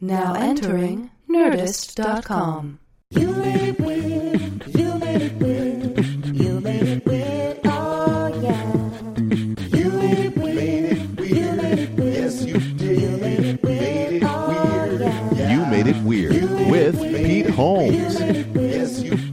Now entering Nerdist.com. You made it weird. You made it weird. You made it weird. Oh yeah. You made it weird. You made it weird. Yes, you did. You made it weird. Oh yeah. You made it weird with Pete Holmes.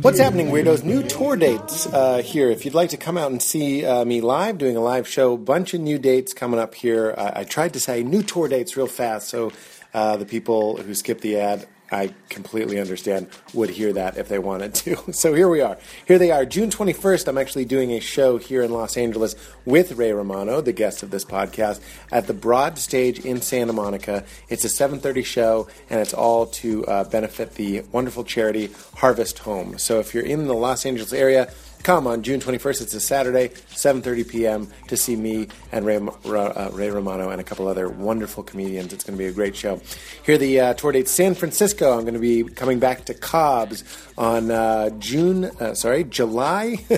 What's happening, weirdos? New tour dates uh, here. If you'd like to come out and see uh, me live, doing a live show, bunch of new dates coming up here. I, I tried to say new tour dates real fast, so uh, the people who skipped the ad, I completely understand, would hear that if they wanted to. So here we are. Here they are. June 21st, I'm actually doing a show here in Los Angeles with Ray Romano, the guest of this podcast, at the Broad Stage in Santa Monica. It's a 7:30 show, and it's all to uh, benefit the wonderful charity Harvest Home. So if you're in the Los Angeles area, come on June 21st. It's a Saturday, 7:30 p.m. to see me and Ray, uh, Ray Romano and a couple other wonderful comedians. It's going to be a great show. Here are the uh, tour dates: San Francisco. I'm going to be coming back to Cobb's on uh, June, uh, sorry, July,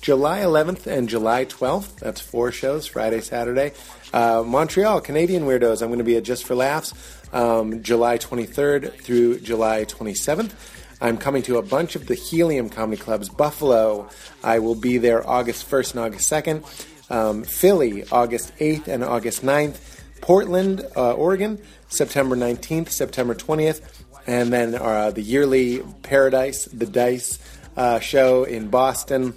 July 11th and July 12th. That's four shows: Friday, Saturday. Uh, Montreal, Canadian Weirdos. I'm going to be at Just for Laughs, um, July 23rd through July 27th. I'm coming to a bunch of the Helium comedy clubs. Buffalo, I will be there August 1st and August 2nd. Um, Philly, August 8th and August 9th. Portland, uh, Oregon, September 19th, September 20th. And then uh, the yearly Paradise, the Dice uh, show in Boston.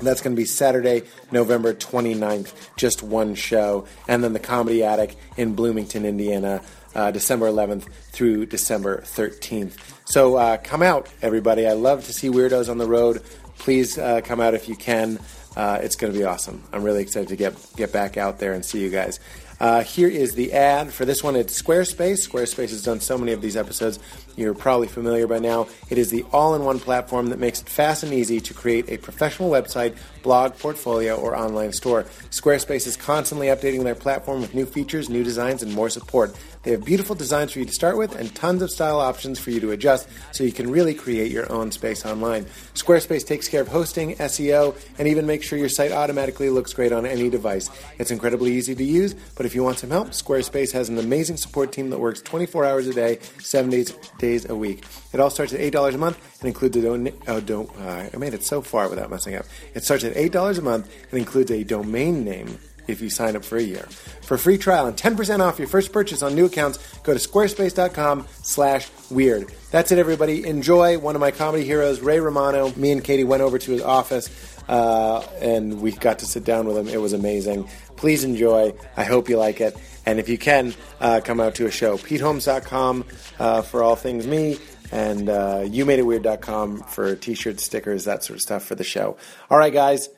That's going to be Saturday, November 29th, just one show. And then the Comedy Attic in Bloomington, Indiana, uh, December 11th through December 13th. So uh, come out, everybody. I love to see weirdos on the road. Please uh, come out if you can. Uh, it's going to be awesome. I'm really excited to get get back out there and see you guys. Uh, here is the ad for this one. It's Squarespace. Squarespace has done so many of these episodes. You're probably familiar by now. It is the all in one platform that makes it fast and easy to create a professional website, blog, portfolio, or online store. Squarespace is constantly updating their platform with new features, new designs, and more support. They have beautiful designs for you to start with and tons of style options for you to adjust so you can really create your own space online. Squarespace takes care of hosting, SEO, and even makes sure your site automatically looks great on any device. It's incredibly easy to use, but if you want some help, Squarespace has an amazing support team that works 24 hours a day, 7 days, days a week. It all starts at $8 a month and includes a don- oh, don't, uh, I made it so far without messing up. It starts at $8 a month and includes a domain name if you sign up for a year. For free trial and 10% off your first purchase on new accounts, go to squarespace.com slash weird. That's it, everybody. Enjoy one of my comedy heroes, Ray Romano. Me and Katie went over to his office, uh, and we got to sit down with him. It was amazing. Please enjoy. I hope you like it. And if you can, uh, come out to a show. PeteHolmes.com uh, for all things me and uh, youmadeitweird.com for t-shirts, stickers, that sort of stuff for the show. All right, guys,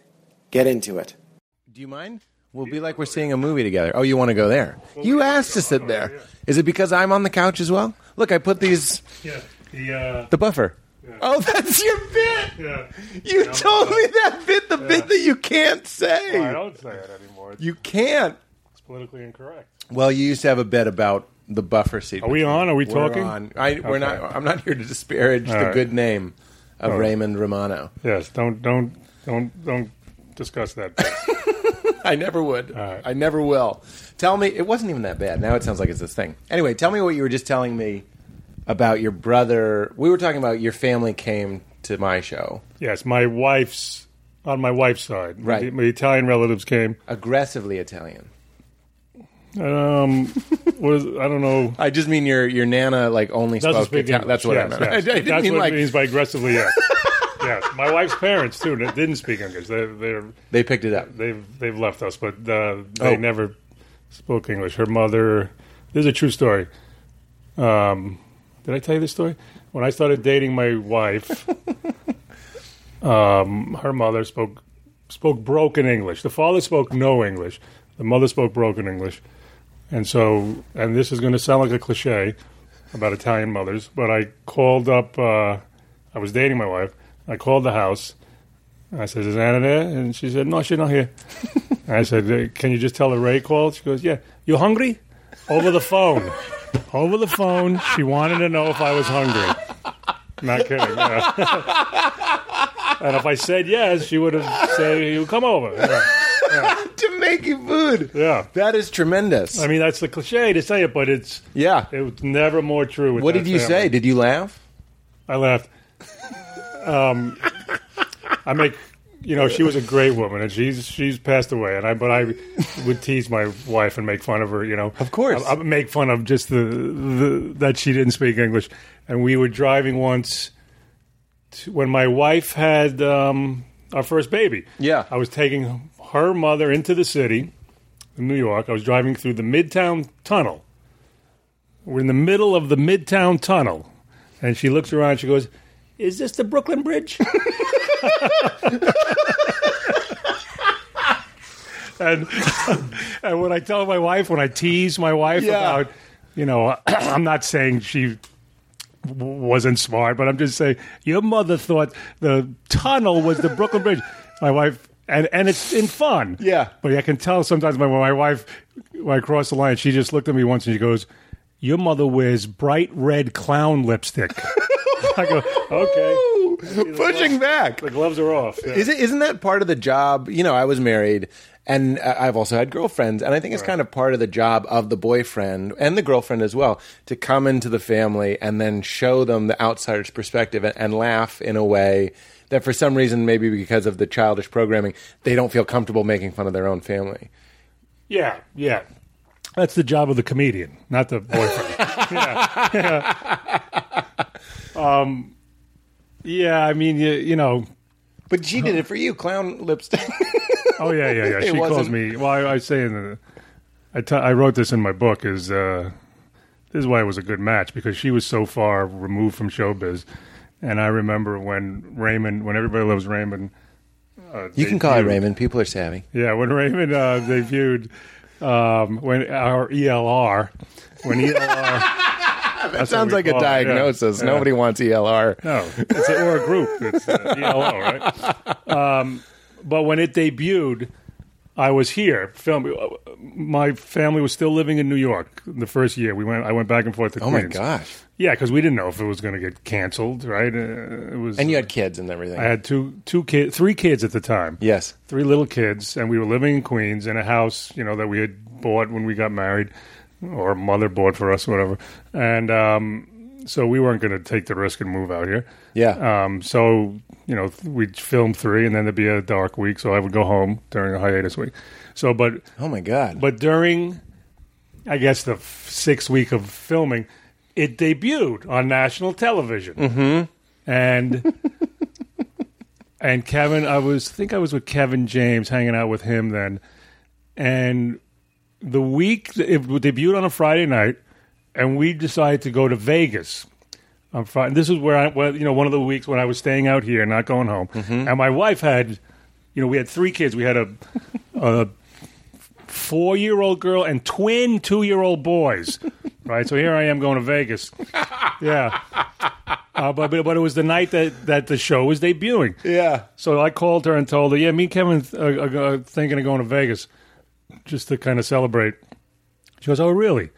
get into it. Do you mind? We'll be like we're seeing a movie together. Oh, you want to go there? You asked to sit there. Is it because I'm on the couch as well? Look, I put these Yeah, the uh, the buffer. Oh, that's your bit. yeah. You Yeah. told me that bit, the bit that you can't say. I don't say it anymore. You can't. Politically incorrect. Well, you used to have a bit about the buffer seat. Are we on? Are we We're talking? on. I, we're Okay. not. I'm not here to disparage All the right. good name of All right. Raymond Romano. Yes. Don't don't don't don't discuss that. I never would. Right. I never will. Tell me, it wasn't even that bad. Now it sounds like it's this thing. Anyway, tell me what you were just telling me about your brother. We were talking about your family came to my show. yes, my wife's on my wife's side. Right. The, my Italian relatives came. Aggressively Italian. Um, what is, I don't know. I just mean your your nana like only Doesn't spoke speak Italian. That's what yes, I meant. yes. I, I didn't That's mean what like it means by aggressively. Yes. yes. My wife's parents too that didn't speak English. They they're they picked it up. they've they've left us, but uh, they Oh. never spoke English. Her mother. This is a true story. Um, did I tell you this story? When I started dating my wife, um, her mother spoke spoke broken English. The father spoke no English. The mother spoke broken English, and so and this is going to sound like a cliche about Italian mothers, but I called up. Uh, I was dating my wife. I called the house. I said, "Is Anna there?" And she said, "No, she's not here." I said, "Uh, "Can you just tell her Ray called?" She goes, "Yeah." You hungry? Over the phone. Over the phone. She wanted to know if I was hungry. Not kidding. yeah. and if I said yes, she would have said, "You come over." Yeah. make making food. Yeah. That is tremendous. I mean, that's the cliche to say it, but it's yeah. it was never more true. What did you family. say? Did you laugh? I laughed. Um, I make, you know, she was a great woman, and she's she's passed away, and I but I would tease my wife and make fun of her, you know. Of course. I, I would make fun of just the, the that she didn't speak English, and we were driving once to, when my wife had um, our first baby. Yeah. I was taking her mother into the city, in New York. I was driving through the Midtown Tunnel. We're in the middle of the Midtown Tunnel, and she looks around. She goes, "Is this the Brooklyn Bridge?" and and when I tell my wife, when I tease my wife Yeah. about, you know, I'm not saying she wasn't smart, but I'm just saying your mother thought the tunnel was the Brooklyn Bridge. My wife. And, and it's in fun. Yeah. But I can tell sometimes my, my wife, when I cross the line, she just looked at me once and she goes, Your mother wears bright red clown lipstick. I go, Okay. Pushing back. The gloves are off. Yeah. Is it, isn't that part of the job? You know, I was married and uh, I've also had girlfriends, and I think it's kind of part of the job of the boyfriend and the girlfriend as well to come into the family and then show them the outsider's perspective and, and laugh in a way that for some reason, maybe because of the childish programming, they don't feel comfortable making fun of their own family. Yeah, yeah. That's the job of the comedian, not the boyfriend. yeah, yeah. Um, yeah, I mean, you, you know, But she did it for you, clown lipstick. oh yeah, yeah, yeah. She calls wasn't- me. Well, I, I say in the, I t- I wrote this in my book. Is uh, this is why it was a good match because she was so far removed from showbiz, and I remember when Raymond, when everybody loves Raymond. Uh, you can call it debuted- Raymond. People are savvy. Yeah, when Raymond uh, debuted, um, when our ELR, when ELR. That sounds like a diagnosis. Nobody wants E ELR. No, it's a, or a group. It's uh, ELO, right? Um, but when it debuted, I was here filming. My family was still living in New York the first year. We went. I went back and forth to Queens. Oh my Queens. gosh! Yeah, because we didn't know if it was going to get canceled. Right? Uh, it was. And you had kids and everything. I had two two kids, three kids at the time. yes. three little kids, and we were living in Queens in a house, you know, that we had bought when we got married, or mother bought for us, whatever. And um, so we weren't going to take the risk and move out here. Yeah. Um, so you know, we'd film three, and then there'd be a dark week, so I would go home during a hiatus week. So, but oh my god. but during, I guess the f- sixth week of filming, it debuted on national television, mm-hmm. and and Kevin, I was I think I was with Kevin James, hanging out with him then, and the week it debuted on a Friday night, and we decided to go to Vegas. On fine. This is where I, well, you know, one of the weeks when I was staying out here, not going home, and my wife had, you know, we had three kids. We had a, a four year old girl and twin two year old boys. right. So here I am going to Vegas. Yeah. Uh, but, but but it was the night that, that the show was debuting. yeah. So I called her and told her, yeah, me and Kevin uh, are, are thinking of going to Vegas just to kind of celebrate. She goes, oh, really?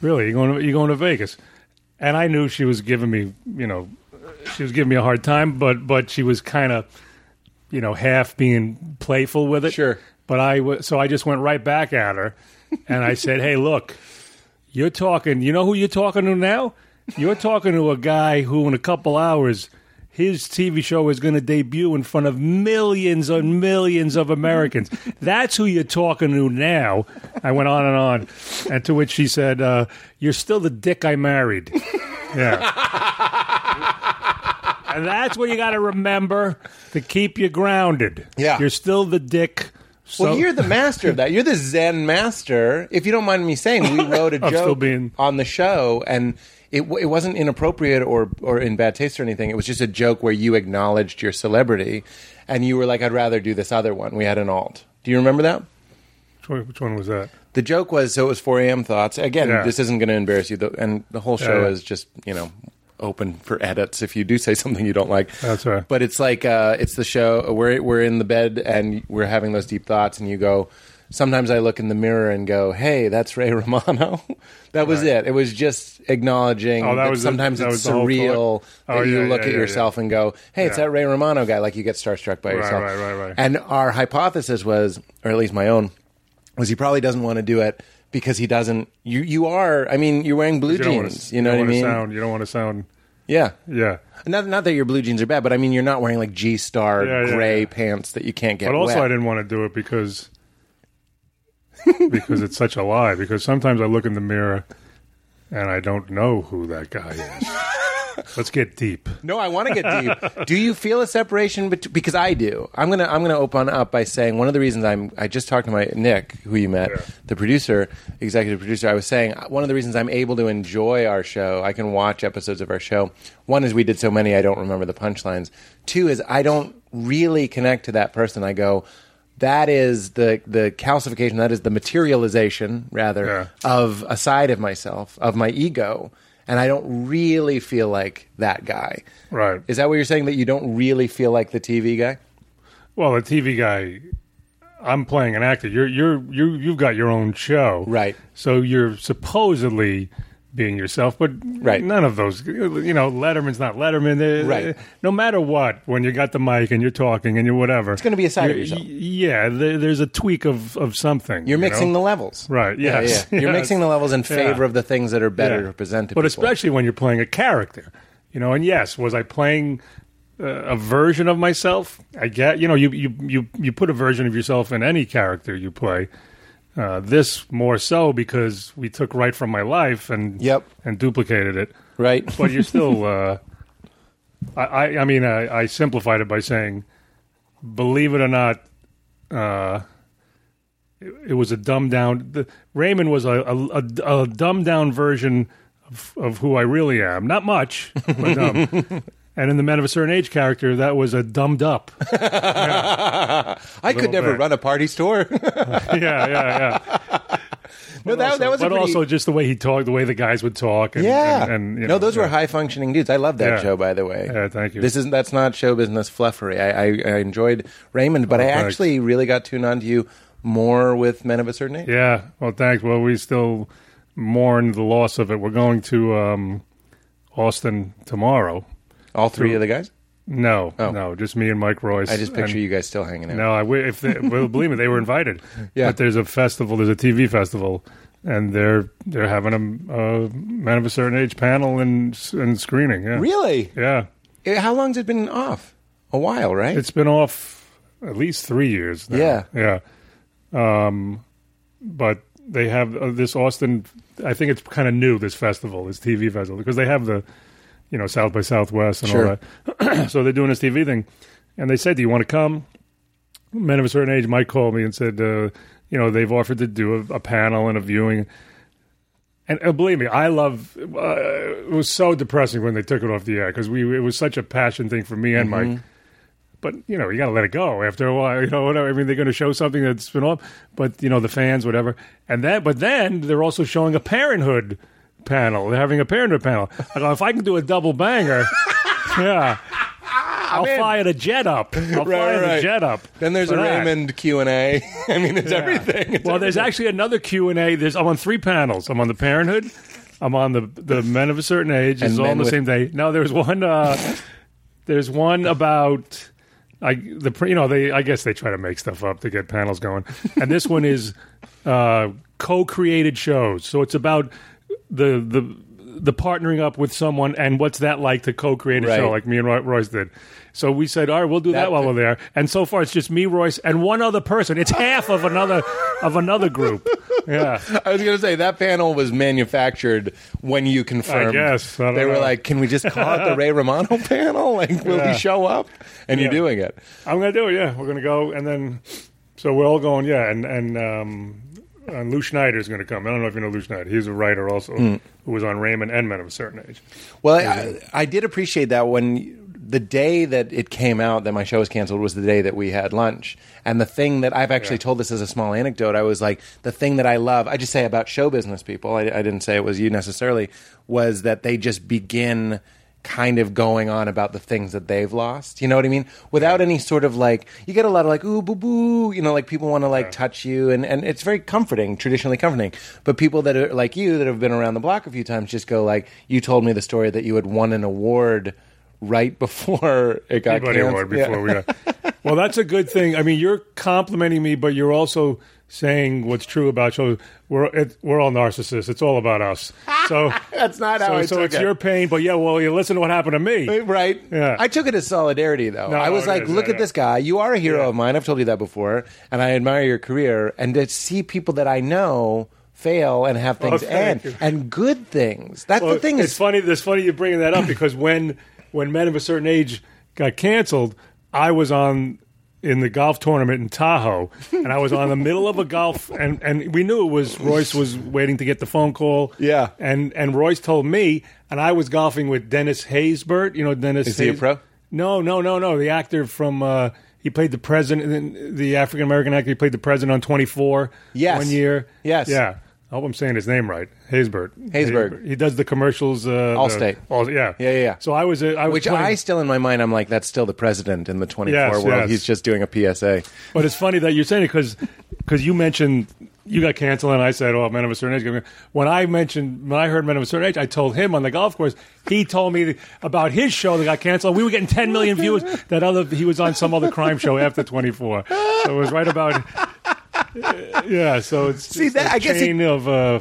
Really? You going to, you going to Vegas? And I knew she was giving me, you know, she was giving me a hard time, but but she was kind of, you know, half being playful with it. Sure. But I w- so I just went right back at her, and I said, hey, look, you're talking. You know who you're talking to now? You're talking to a guy who, in a couple hours, his TV show is going to debut in front of millions and millions of Americans. That's who you're talking to now. I went on and on, and to which she said, uh, "You're still the dick I married." Yeah. And that's what you got to remember to keep you grounded. Yeah. You're still the dick. So, Well, you're the master of that. You're the Zen master. If you don't mind me saying, we wrote a joke being- on the show, and it it wasn't inappropriate or or in bad taste or anything. It was just a joke where you acknowledged your celebrity, and you were like, "I'd rather do this other one." We had an alt. Do you remember that? which one, which one was that? The joke was so it was 4 a.m. thoughts. Again, Yeah. this isn't going to embarrass you, though, and the whole show Yeah, yeah. is just you know open for edits if you do say something you don't like. That's right. But it's like uh, it's the show. We're we're in the bed and we're having those deep thoughts, and you go. Sometimes I look in the mirror and go, "Hey, that's Ray Romano." that was Right. it. It was just acknowledging Oh, that that was the- sometimes that it's surreal? Oh, that you yeah, look yeah, at yeah, yourself and go, "Hey, it's that Ray Romano guy." Like you get starstruck by Right, yourself. right, right, right. And our hypothesis was, or at least my own, was he probably doesn't want to do it because he doesn't. You you are. I mean, you're wearing blue You jeans. to, you know what I don't mean? Sound, you don't want to sound. Yeah. Yeah. Not not that your blue jeans are bad, but I mean you're not wearing like G Star Yeah, yeah, gray yeah. pants that you can't get But also, wet. I didn't want to do it because because it's such a lie. Because sometimes I look in the mirror and I don't know who that guy is. Let's get deep. No, I want to get deep. do you feel a separation? Bet- because I do. I'm gonna I'm gonna open up by saying one of the reasons I'm. I just talked to my Nick, who you met, Yeah. the producer, executive producer. I was saying uh, one of the reasons I'm able to enjoy our show. I can watch episodes of our show. One is we did so many I don't remember the punchlines. Two is I don't really connect to that person. I go. That is the the calcification. That is the materialization, rather, Yeah. of a side of myself, of my ego, and I don't really feel like that guy. Right. Is that what you're saying? That you don't really feel like the TV guy? Well, the TV guy, I'm playing an actor. You're you're you you've got your own show, Right. So you're supposedly being yourself, but Right. none of those. You know, Letterman's not Letterman. Right. No matter what, when you got the mic and you're talking and you're whatever, it's gonna be a side of yourself. Yeah, there, there's a tweak of of something. You're you mixing know? the levels, Right, Yeah, yes, yeah. You're yes. mixing the levels in Yeah. favor of the things that are better Yeah. to present to but people. especially when you're playing a character, you know. And yes, was I playing uh, a version of myself? I get, you know, you you you you put a version of yourself in any character you play. Uh, this more so because we took right from my life and Yep. and duplicated it. right? But you're still. Uh, I, I I mean I, I simplified it by saying, believe it or not, uh, it, it was a dumbed down. The, Raymond was a, a, a, a dumbed down version of, of who I really am. Not much, but dumb. and in the Men of a Certain Age character, that was a dumbed up. I could never bit. run a party store. yeah, yeah, yeah. no, that, that was a but pretty, also just the way he talked, the way the guys would talk. And, yeah. and, and, you no, know, those were high functioning dudes. I love that Yeah. show, by the way. Yeah, thank you. This isn't that's not show business fluffery. I, I, I enjoyed Raymond, but I Oh, thanks. actually really got tuned on to you more with Men of a Certain Age. Yeah. Well, thanks. Well, we still mourn the loss of it. We're going to um, Austin tomorrow. All three of the guys. No, Oh. no, just me and Mike Royce. I just picture And- you guys still hanging out. No, I if they, well, believe me, they were invited. Yeah. But there's a festival. There's a TV festival, and they're they're having a, a man of a certain age panel and and screening. Yeah. Really? Yeah. Eh, How long's it been off? A while, right? It's been off at least three years. Now. Yeah. Yeah. Um, but they have uh, this Austin. I think it's kind of new. This festival, this TV festival, because they have the, you know, South by Southwest and Sure. all that. so they're doing this TV thing, and they said, "Do you want to come?" Men of a certain age might call me and said, uh, "You know, they've offered to do a, a panel and a viewing." And uh, believe me, I love. Uh, it was so depressing when they took it off the air because we it was such a passion thing for me and Mike. But you know, you got to let it go after a while. You know, whatever. I mean, they're going to show something that's been off, but you know, the fans, whatever. And then, but then they're also showing a Parenthood panel. They're having a Parenthood panel. I go, if I can do a double banger, yeah. I'll in. fire the jet up. I'll fire right. the jet up. then there's a that. Raymond Q and A. I mean, there's everything. It's Well, there's actually another Q and A. There's I'm on three panels. I'm on the Parenthood. I'm on the the Men of a Certain Age. It's all on the with- same day. No, there's one. Uh, there's one about. I the you know they I guess they try to make stuff up to get panels going, and this one is uh, co-created shows. So it's about the the the partnering up with someone and what's that like to co-create a Right. show like me and Roy, Royce did. So we said, all right, we'll do that, That- while we're there. And so far, it's just me, Royce, and one other person. It's half of another of another group. Yeah, I was going to say that panel was manufactured when you confirmed. I guess. I don't they were like, "Can we just call it the Ray Romano panel? Like, will Yeah. he show up?" And you're doing it. I'm gonna do it. Yeah, we're gonna go, and then so we're all going. Yeah, and and um, and Lew Schneider is gonna come. I don't know if you know Lew Schneider. He's a writer also Hmm. who was on Raymond and Men of a Certain Age. Well, I, I did appreciate that when the day that it came out that my show was canceled was the day that we had lunch. And the thing that I've actually Yeah. told this as a small anecdote, I was like, the thing that I love, I just say about show business people, I, I didn't say it was you necessarily, was that they just begin kind of going on about the things that they've lost. You know what I mean? Without any sort of like, you get a lot of like, ooh, boo, boo, you know, like people want to like touch you. And, and it's very comforting, traditionally comforting. But people that are like you that have been around the block a few times just go like, you told me the story that you had won an award right before it got canceled. Award Yeah. before we got. well, that's a good thing. I mean, you're complimenting me, but you're also saying what's true about you. We're it, we're all narcissists. It's all about us. So That's not how so, I so took it's it. your pain. But yeah, well, you listen to what happened to me. Uh, right. Yeah. I took it as solidarity, though. No, I was like, look at this guy. You are a hero Yeah. of mine. I've told you that before. And I admire your career. And to see people that I know fail and have oh, things thank end you. and good things. That's Well, the thing. it's Is funny. It's funny you bringing that up because when when Men of a Certain Age got canceled, I was on in the golf tournament in Tahoe, and I was on the middle of a golf, and, and we knew it was Royce was waiting to get the phone call. Yeah. and and Royce told me, and I was golfing with Dennis Haysbert. You know Dennis. Is he a pro? No, no, no, no. The actor from. Uh, he played the president, the African American actor. He played the president on Twenty Four. Yes. one year. Yes. yeah. I hope I'm saying his name right. Haysbert. Haysbert. He does the commercials. Uh, Allstate. the- all, yeah. Yeah, yeah, yeah. So I was. Uh, I was which playing- I still, in my mind, I'm like, that's still the president in the 24 Yes, world. yes. He's just doing a PSA. But it's funny that you're saying it because you mentioned you got canceled, and I said, "Oh, Men of a Certain Age." When I mentioned when I heard Men of a Certain Age, I told him on the golf course. He told me about his show that got canceled. We were getting 10 million views. That other he was on some other crime show after 24. So it was right about. Yeah, so it's See, that- a I guess it- of uh,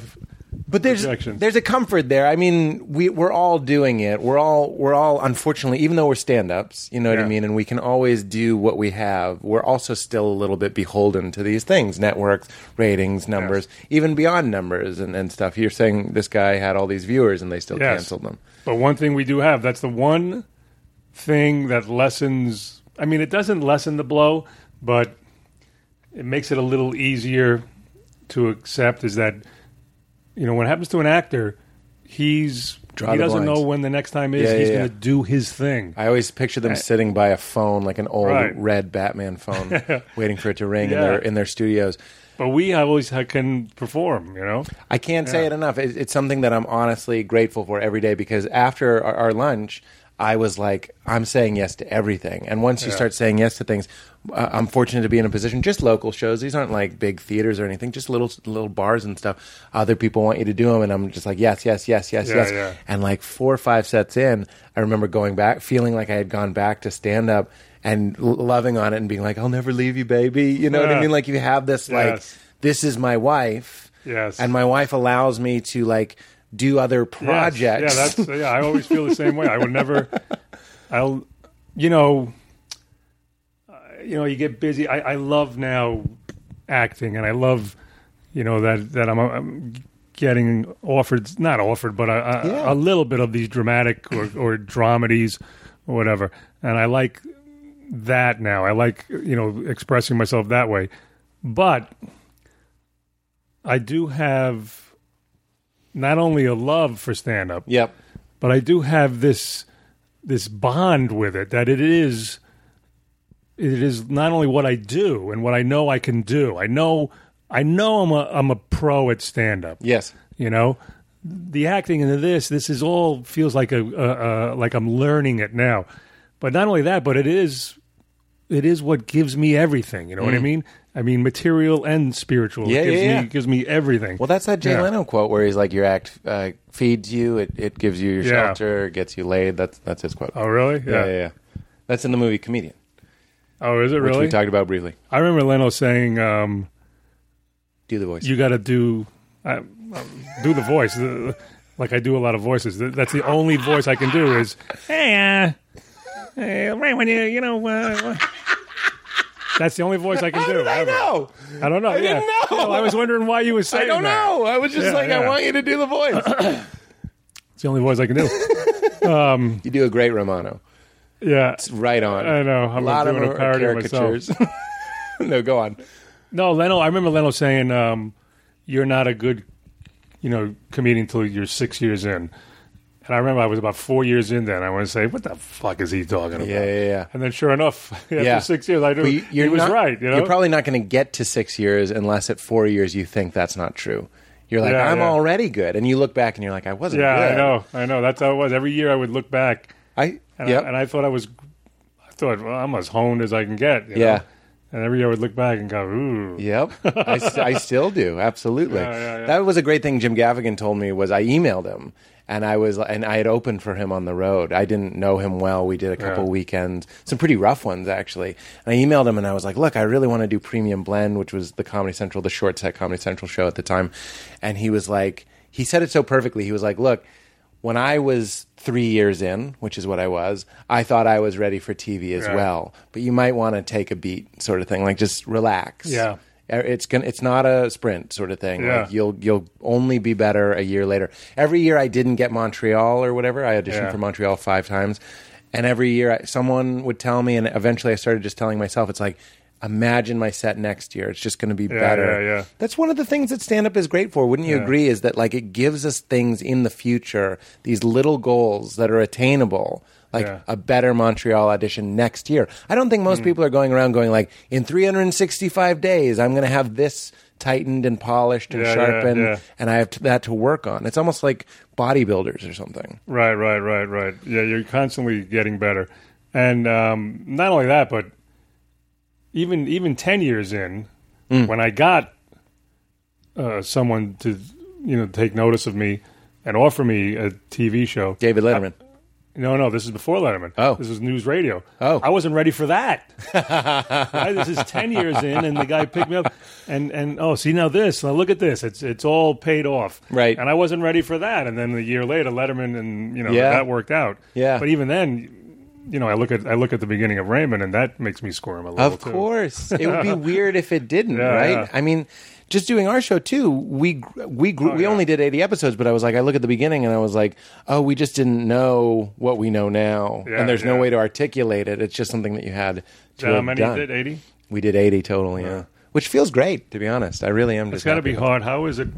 But there's there's a comfort there. I mean, we we're all doing it. We're all we're all unfortunately, even though we're stand-ups, you know what I mean, and we can always do what we have. We're also still a little bit beholden to these things, networks, ratings, numbers, even beyond numbers and, and stuff. You're saying this guy had all these viewers and they still Yes. canceled them. But one thing we do have, that's the one thing that lessens, I mean, it doesn't lessen the blow, but it makes it a little easier to accept is that, you know, when it happens to an actor, he's, Draw he doesn't blinds. know when the next time is. Yeah, he's yeah, going yeah. to do his thing. I always picture them sitting by a phone, like an old Right. red Batman phone, waiting for it to ring in their in their studios. But we always can perform, you know? I can't say it enough. It, it's something that I'm honestly grateful for every day because after our, our lunch, I was like, I'm saying yes to everything. And once you Yeah. start saying yes to things, uh, I'm fortunate to be in a position. Just local shows; these aren't like big theaters or anything. Just little little bars and stuff. Other people want you to do them, and I'm just like, yes, yes, yes, yes, Yeah, yes. yeah. And like four or five sets in, I remember going back, feeling like I had gone back to stand up and l- loving on it and being like, I'll never leave you, baby. You know what I Yeah. mean? Like you have this like, this is my wife. Yes. And my wife allows me to like do other Yes. projects. Yeah, that's yeah. I always feel the same way. I would never. I'll, you know, uh, you know, you get busy. I, I love now acting, and I love, you know, that that I'm, I'm getting offered, not offered, but a, a, Yeah. a little bit of these dramatic or, or dramedies or whatever, and I like that now. I like you know expressing myself that way, but I do have not only a love for stand up, yep. but I do have this this bond with it that it is it is not only what I do and what I know I can do. I know I know I'm a I'm a pro at stand up. Yes. You know, the acting into this this is all feels like a, a, a like I'm learning it now. But not only that, but it is it is what gives me everything. You know what I mm. mean? I mean, material and spiritual. Yeah, it gives yeah, yeah. me gives me everything. Well, that's that Jay Yeah. Leno quote where he's like, "Your act uh, feeds you, it, it gives you your shelter, gets you laid." That's that's his quote. Oh, really? yeah, yeah, yeah. That's in the movie Comedian, Oh, is it which really? we talked about briefly. I remember Leno saying. Um, Do the voice. you got to do uh, do the voice like I do a lot of voices. That's the only voice I can do is hey, uh, hey, right when you you know. Uh, that's the only voice I can do. did I ever. know? I don't know. I yeah. didn't know. I was wondering why you were saying I don't that. know. I was just Yeah, like, I want you to do the voice. It's the only voice I can do. you do a great Romano. Yeah. It's right on. I know. I'm a lot of doing them a parody of myself. no, go on. No, Leno. I remember Leno saying, um, "You're not a good, you know, comedian until you're six years in." And I remember I was about four years in. Then I want to say, "What the fuck is he talking about?" Yeah, yeah, yeah. And then, sure enough, after Yeah. six years, I knew he was not- right. You know, You're probably not going to get to six years unless at four years you think that's not true. You're like, Yeah, I'm yeah. already good, and you look back and you're like, I wasn't. yeah, good. I know, I know. That's how it was. Every year, I would look back, I and, yep. I, and I thought I was, I thought well, I'm as honed as I can get. you Yeah. know? And every year I would look back and go, ooh. Yep, I, I still do. Absolutely. Yeah, yeah, yeah. That was a great thing. Jim Gaffigan told me was I emailed him and I was and I had opened for him on the road. I didn't know him well. We did a couple weekends, some pretty rough ones actually. And I emailed him and I was like, "Look, I really want to do Premium Blend, which was the Comedy Central, the short set Comedy Central show at the time." And he was like, he said it so perfectly. He was like, "Look." When I was three years in, which is what I was, I thought I was ready for TV as Yeah. well. But you might want to take a beat, sort of thing, like just relax. Yeah. It's gonna. It's not a sprint sort of thing. Yeah. Like you'll you'll only be better a year later. Every year I didn't get Montreal or whatever. I auditioned Yeah. for Montreal five times, and every year I, someone would tell me, and eventually I started just telling myself, it's like. Imagine my set next year. It's just going to be Yeah, better. yeah, yeah. That's one of the things that stand up is great for. Wouldn't you Yeah. agree? Is that like it gives us things in the future, these little goals that are attainable, like Yeah. a better Montreal audition next year. I don't think most people are going around going like, in 365 days, I'm going to have this tightened and polished and Yeah, yeah, sharpened, yeah. and I have to, that to work on. It's almost like bodybuilders or something. Right, right, right, right. Yeah, you're constantly getting better, and um, not only that, but even even ten years in, Mm. when I got uh, someone to you know take notice of me and offer me a TV show. David Letterman. No, no, this is before Letterman. Oh. this is news radio. Oh. I wasn't ready for that. Right, This is ten years in, and the guy picked me up, and and oh, see now this, now look at this, it's it's all paid off, Right. And I wasn't ready for that, and then a year later, Letterman, and you know Yeah. that worked out. Yeah. but even then, you know, I look at I look at the beginning of Raymond, and that makes me squirm a little. Of too. course, it would be weird if it didn't, Yeah, right? yeah. I mean, just doing our show too. We we grew, Oh, we yeah. only did eighty episodes, but I was like, I look at the beginning and I was like, oh, we just didn't know what we know now, and there's no way to articulate it. It's just something that you had to How many done. did eighty? We did eighty total, yeah, which feels great to be honest. I really am. It's got to be hard. How is it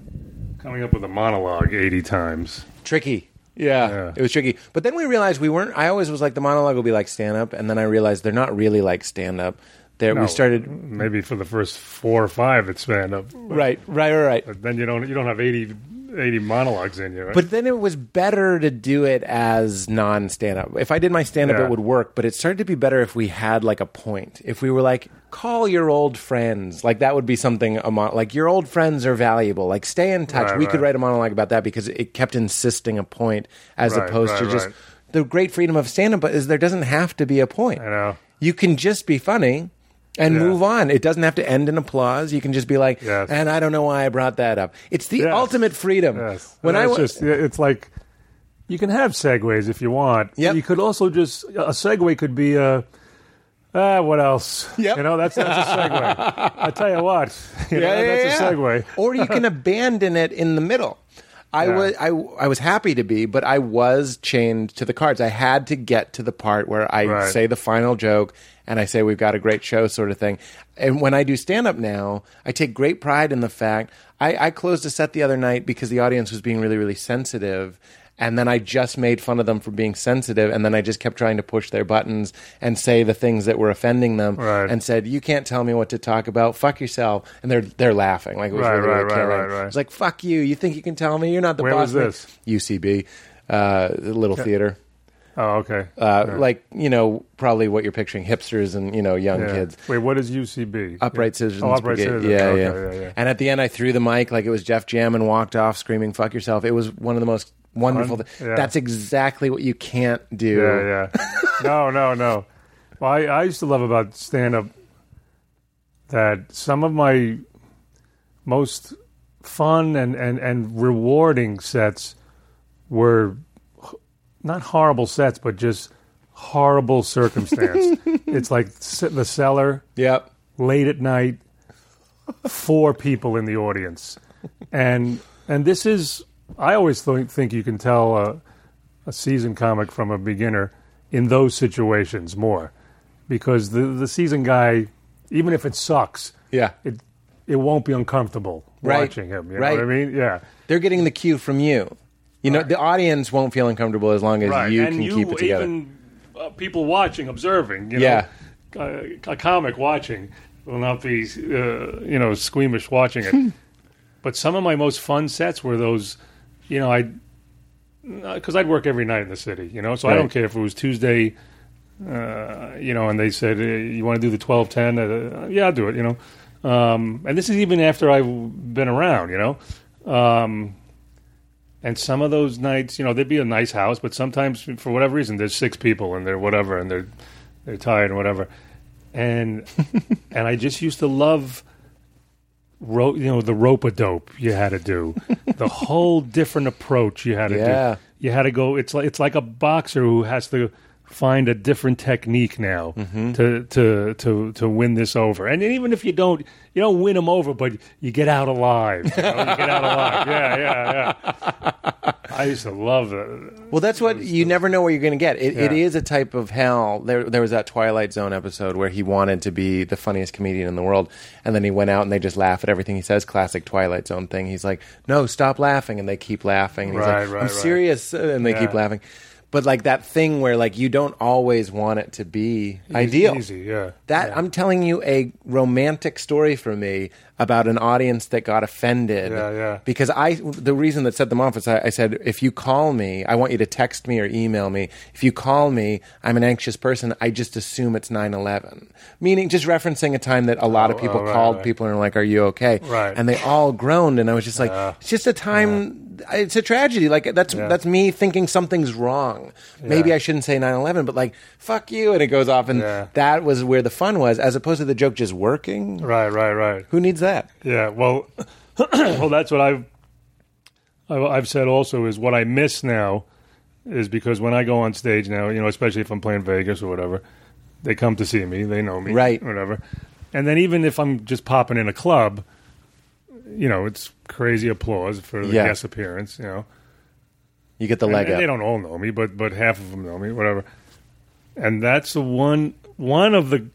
coming up with a monologue eighty times? tricky. Yeah, Yeah. it was tricky. But then we realized we weren't. I always was like the monologue will be like stand up, and then I realized they're not really like stand up. There, No, we started maybe for the first four or five, it's stand up. right, right, right, right. But then you don't you don't have 80, 80 monologues in you. Right? But then it was better to do it as non stand up. If I did my stand up, Yeah. it would work, but it started to be better if we had like a point. If we were like, call your old friends. Like that would be something, a mon- like your old friends are valuable. Like stay in touch. Right, we could write a monologue about that because it kept insisting a point as Right, opposed to just right. the great freedom of stand up is there doesn't have to be a point. I know. You can just be funny. And Yeah. move on. It doesn't have to end in applause. You can just be like, Yes. and I don't know why I brought that up. It's the Yes. ultimate freedom. Yes. When And I it's wa- just it's like you can have segues if you want. Yep. You could also just a segue could be a. Ah, what else? Yep. You know, that's that's a segue. I tell you what, you know, that's a segue. or you can abandon it in the middle. I Yeah. was I, I was happy to be, but I was chained to the cards. I had to get to the part where I Right. say the final joke and I say we've got a great show, sort of thing. And when I do stand up now, I take great pride in the fact I, I closed a set the other night because the audience was being really really sensitive. And then I just made fun of them for being sensitive, and then I just kept trying to push their buttons and say the things that were offending them, Right. and said, "You can't tell me what to talk about. Fuck yourself." And they're they're laughing like it was Right, really, really right, killing. right, right. It's like fuck you. You think you can tell me? You're not the Where boss. was man." this? UCB, uh, little theater. Oh, okay. Uh, Yeah. Like you know, probably what you're picturing: hipsters and you know, young Yeah. kids. Wait, what is UCB? Upright Citizens Oh, Upright. Citizens. Yeah, Okay, yeah. yeah, yeah. And at the end, I threw the mic like it was Def Jam and walked off screaming "fuck yourself." It was one of the most wonderful. Yeah. That's exactly what you can't do. Yeah, yeah. no, no, no. Well, I, I used to love about stand up that some of my most fun and, and, and rewarding sets were not horrible sets, but just horrible circumstance. it's like the cellar, Yep. late at night, four people in the audience, and and this is I always think think you can tell a, a seasoned comic from a beginner in those situations more because the the seasoned guy, even if it sucks, Yeah. it it won't be uncomfortable Right. watching him. You Right. know what I mean? Yeah. They're getting the cue from you. You know, the audience won't feel uncomfortable as long as right. you and can you keep it together. even uh, people watching, observing. You Yeah. know, uh, a comic watching will not be uh, you know squeamish watching it. but some of my most fun sets were those. You know, I because I'd work every night in the city. You know, so I don't care if it was Tuesday uh, you know, and they said, uh, "You want to do the twelve ten? Uh, yeah, I'll do it." You know, um, and this is even after I've been around. You know, um, and some of those nights, you know, they'd be a nice house, but sometimes for whatever reason, there's six people and they're whatever, and they're they're tired and whatever, and and I just used to love. Ro- you know the rope a dope you had to do, the whole different approach you had to Yeah. do. You had to go. It's like it's like a boxer who has to find a different technique now mm-hmm. to to to to win this over. And even if you don't, you don't win them over, but you get out alive. You, know? you get out alive. Yeah, yeah, yeah. I used to love that. Well, that's what you never know where you're going to get. It, it Yeah. is a type of hell. There, there was that Twilight Zone episode where he wanted to be the funniest comedian in the world, and then he went out and they just laugh at everything he says. Classic Twilight Zone thing. He's like, "No, stop laughing," and they keep laughing. And he's Right, like, right, "I'm right. serious," and they keep laughing. But like that thing where like you don't always want it to be ideal. Easy, yeah. That yeah. I'm telling you a romantic story for me about an audience that got offended. Yeah, yeah. Because I, the reason that set them off is I, I said, if you call me, I want you to text me or email me. If you call me, I'm an anxious person. I just assume it's 9/11, meaning just referencing a time that a lot of Oh, people oh, right, called right. people and are like, "Are you okay?" Right. And they all groaned, and I was just like, Yeah. "It's just a time." It's a tragedy. Like that's Yeah. that's me thinking something's wrong. Maybe Yeah. I shouldn't say 9/11, but like, fuck you, and it goes off, and Yeah. that was where the fun was, as opposed to the joke just working. Right, right, right. Who needs that? Yeah, well, well, that's what I've I- I've said also is what I miss now is because when I go on stage now, you know, especially if I'm playing Vegas or whatever, they come to see me, they know me, Right. Whatever, and then even if I'm just popping in a club, you know, it's crazy applause for the Yeah. guest appearance, you know. You get the leg and up. They don't all know me, but but half of them know me, whatever. And that's the one one of the.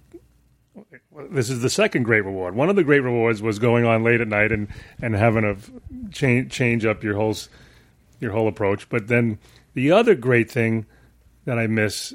This is the second great reward. One of the great rewards was going on late at night and, and having a change change up your whole your whole approach. But then the other great thing that I miss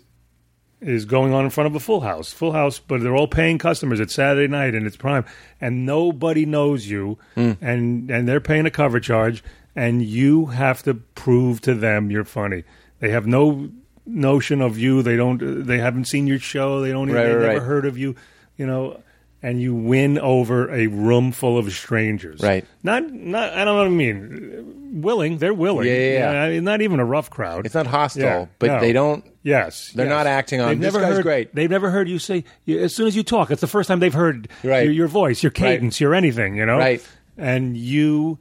is going on in front of a full house, full house, but they're all paying customers. It's Saturday night and it's prime, and nobody knows you, hmm. and and they're paying a cover charge, and you have to prove to them you're funny. They have no notion of you. They don't. They haven't seen your show. They don't. Right, they've right, never heard of you. You know. And you win over a room full of strangers, Right. Not, not. I don't know what I mean. Willing, they're willing. Yeah, yeah, yeah. I mean, not even a rough crowd. It's not hostile, Yeah, but no. they don't. Yes, They're yes. not acting on, They've "This never guy's heard, great." They've never heard you say you, as soon as you talk. It's the first time they've heard Right. your, your voice, your cadence, your anything. You know, Right. And you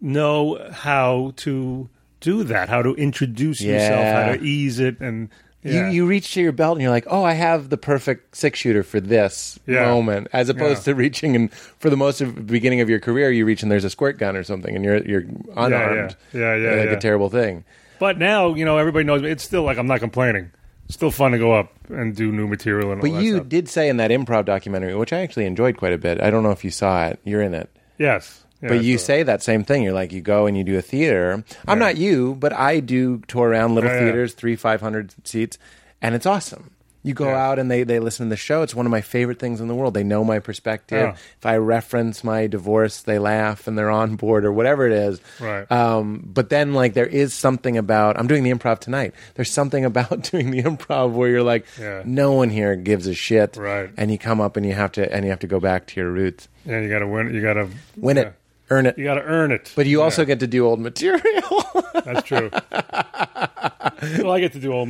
know how to do that, how to introduce yourself, Yeah. how to ease it, and yeah. You, you reach to your belt and you're like, oh, I have the perfect six shooter for this Yeah. moment, as opposed Yeah. to reaching and for the most of the beginning of your career, you reach and there's a squirt gun or something, and you're you're unarmed. Yeah, yeah, like a terrible thing. But now you know everybody knows me. It's still like I'm not complaining. It's still fun to go up and do new material and all But you stuff. did say in that improv documentary, which I actually enjoyed quite a bit. I don't know if you saw it. You're in it. yes. Yeah, But you say that same thing. You're like, you go and you do a theater. I'm not you, but I do tour around little Yeah, yeah. theaters, three, 500 seats, and it's awesome. You go Yeah. out and they, they listen to the show. It's one of my favorite things in the world. They know my perspective. Yeah. If I reference my divorce, they laugh and they're on board or whatever it is. Right. Um, but then, like, there is something about, I'm doing the improv tonight. There's something about doing the improv where you're like, Yeah. no one here gives a shit. Right. And you come up and you have to, and you have to go back to your roots. Yeah, you got to win. You got to Win it. Earn it. You got to earn it. But you Yeah. also get to do old material. That's true. well, I get to do all.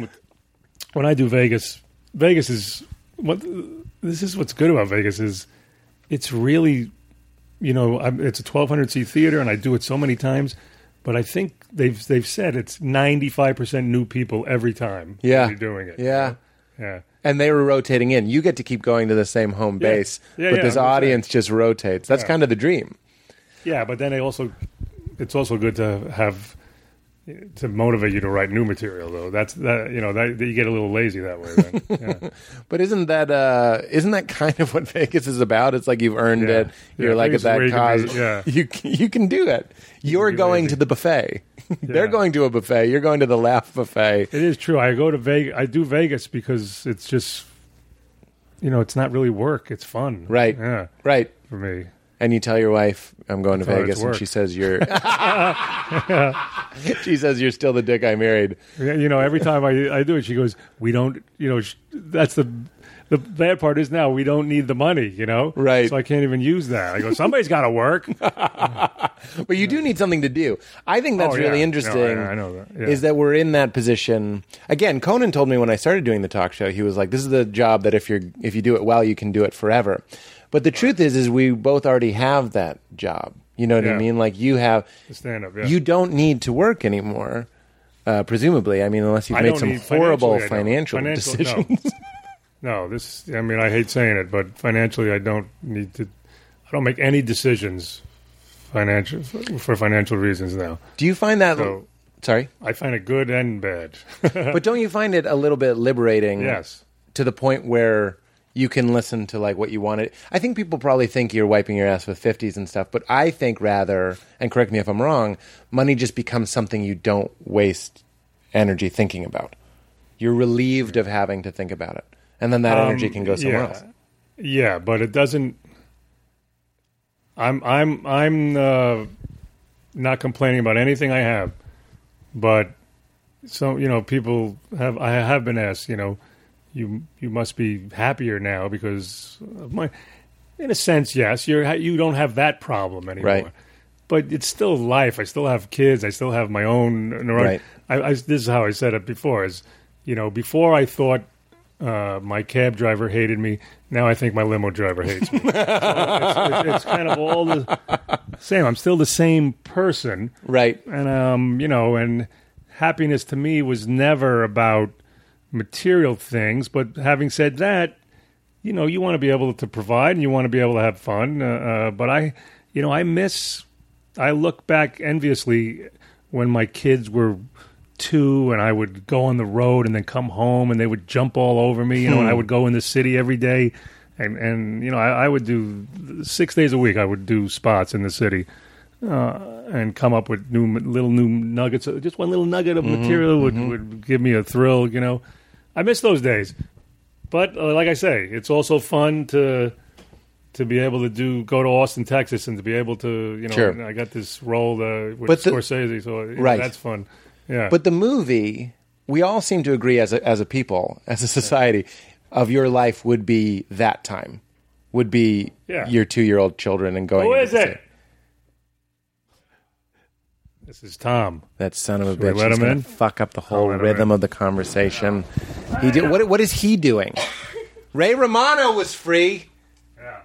When I do Vegas, Vegas is what. This is what's good about Vegas is, it's really, you know, I'm, it's a 1,200 seat theater, and I do it so many times. But I think they've they've said it's 95 percent new people every time. Yeah. you're doing it. Yeah. yeah. and they were rotating in. You get to keep going to the same home base, Yeah, but yeah, this I'm audience just rotates. That's Yeah. kind of the dream. Yeah, but then they also, it's also good to have to motivate you to write new material, though. That's that you know that you get a little lazy that way. Then. Yeah. But isn't that uh, isn't that kind of what Vegas is about? It's like you've earned Yeah. it. You're Yeah, like at that you cause. be- yeah. You you can do it. You're be going lazy. to the buffet. They're going to a buffet. You're going to the laugh buffet. It is true. I go to Vegas. I do Vegas because it's just, you know, it's not really work. It's fun. Right. Yeah. Right. For me. And you tell your wife, "I'm going to Vegas," and she says you're, she says you're still the dick I married. You know, every time I, I do it, she goes, "We don't." You know, sh- that's the the bad part is now we don't need the money. You know, Right. So I can't even use that. I go, somebody's got to work. But you do need something to do. I think that's Oh, yeah. really No, interesting. I- I know that. Yeah. Is that we're in that position again? Conan told me when I started doing the talk show, he was like, "This is the job that if you're if you do it well, you can do it forever." But the truth is, is we both already have that job. You know what I Yeah. mean? Like you have, Stand up. Yeah. you don't need to work anymore. Uh, presumably, I mean, unless you've I made don't some need- horrible financially, I don't. financial, Financial- no. decisions. No, this. I mean, I hate saying it, but financially, I don't need to. I don't make any decisions financial for financial reasons now. do you find that? So sorry, I find it good and bad. but don't you find it a little bit liberating? yes. to the point where you can listen to like what you wanted. I think people probably think you're wiping your ass with 50s and stuff, but I think rather, and correct me if I'm wrong, money just becomes something you don't waste energy thinking about. You're relieved of having to think about it. And then that energy Um, can go somewhere yeah. else. Yeah, but it doesn't. I'm I'm I'm uh, not complaining about anything I have, but so you know people have I have been asked you know you you must be happier now because of my in a sense yes you're you don't have that problem anymore. Right. But it's still life. I still have kids. I still have my own. Right. I, I, this is how I said it before. Is you know before I thought uh, my cab driver hated me. Now I think my limo driver hates me. so it's, it's, it's kind of all the same. I'm still the same person, Right. and um, you know, and happiness to me was never about material things. But having said that, you know, you want to be able to provide and you want to be able to have fun. Uh, uh, but I, you know, I miss. I look back enviously when my kids were two and I would go on the road and then come home and they would jump all over me, you know, and I would go in the city every day. And, and you know, I, I would do six days a week. I would do spots in the city uh, and come up with new little new nuggets. Just one little nugget of material would, would give me a thrill. You know, I miss those days. But uh, like I say, it's also fun to to be able to do go to Austin, Texas, and to be able to you know. Sure. I got this role uh, with But the- Scorsese, so you know, Right. that's fun. Yeah, But the movie, we all seem to agree as a, as a people, as a society, of your life would be that time, would be Yeah. your two year old children and going. who into it? City. This is Tom. That son of a Should bitch. let He's him gonna in? fuck up the whole let him rhythm in. of the conversation. He did. What? What is he doing? Ray Romano was free. Yeah.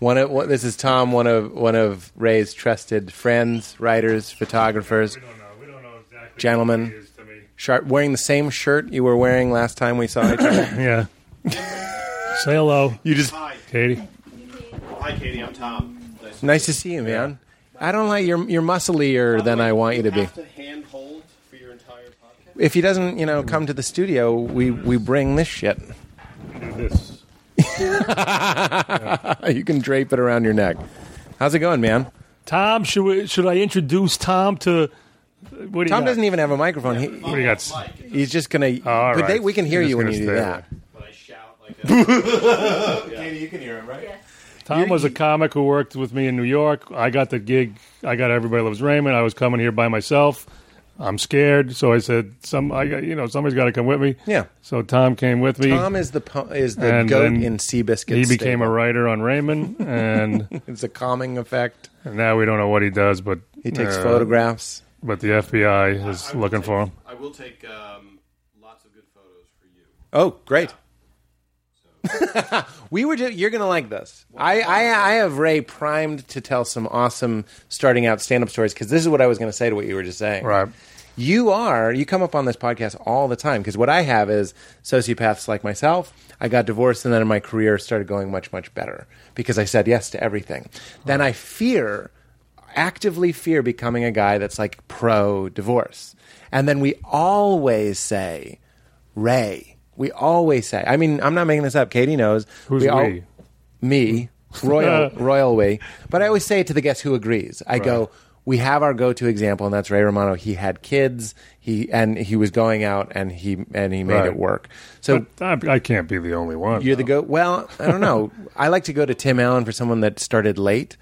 One of one, this is Tom, one of one of Ray's trusted friends, writers, photographers. We don't know. We don't know exactly. Gentlemen. Who he is to me. Sharp, wearing the same shirt you were wearing last time we saw each other. Yeah. Say hello, You just Hi. Katie. Hi, Katie. I'm Tom. Nice. nice to see you, man. I don't like you're you're musclier than I want you to be. Have to hand hold for your entire podcast. If he doesn't, you know, come to the studio, we we bring this shit. Do this. You can drape it around your neck. How's it going, man? Tom, should we, should I introduce Tom to? What do you Tom got? doesn't even have a microphone. He, What do you got? he's just gonna. all but they, we can hear You're you when just you do gonna that. stay When I shout like that. Katie, you can hear him, right? Tom was a comic who worked with me in New York. I got the gig. I got Everybody Loves Raymond. I was coming here by myself. I'm scared, so I said, "Some, I, got- you know, somebody's got to come with me." Yeah. So Tom came with me. Tom is the po- is the and goat then in Seabiscuit. He became a writer on Raymond, and It's a calming effect. And now we don't know what he does, but He takes uh, photographs. But the FBI is looking for him. I will take um, lots of good photos for you. Oh, great. we were. Just, you're going to like this. I, I I have Ray primed to tell some awesome starting out stand up stories because this is what I was going to say to what you were just saying. Right. You are. You come up on this podcast all the time because what I have is sociopaths like myself. I got divorced and then my career started going much much better because I said yes to everything. Then I fear, actively fear becoming a guy that's like pro divorce, and then we always say, Ray. We always say. I mean, I'm not making this up. Katie knows. Who's all- we? me, royal, royal we. But I always say it to the guest who agrees. I go, we have our go-to example, and that's Ray Romano. He had kids. He and he was going out, and he and he made Right. it work. So But I, I can't be the only one. you're the go. Well, I don't know. I like to go to Tim Allen for someone that started late.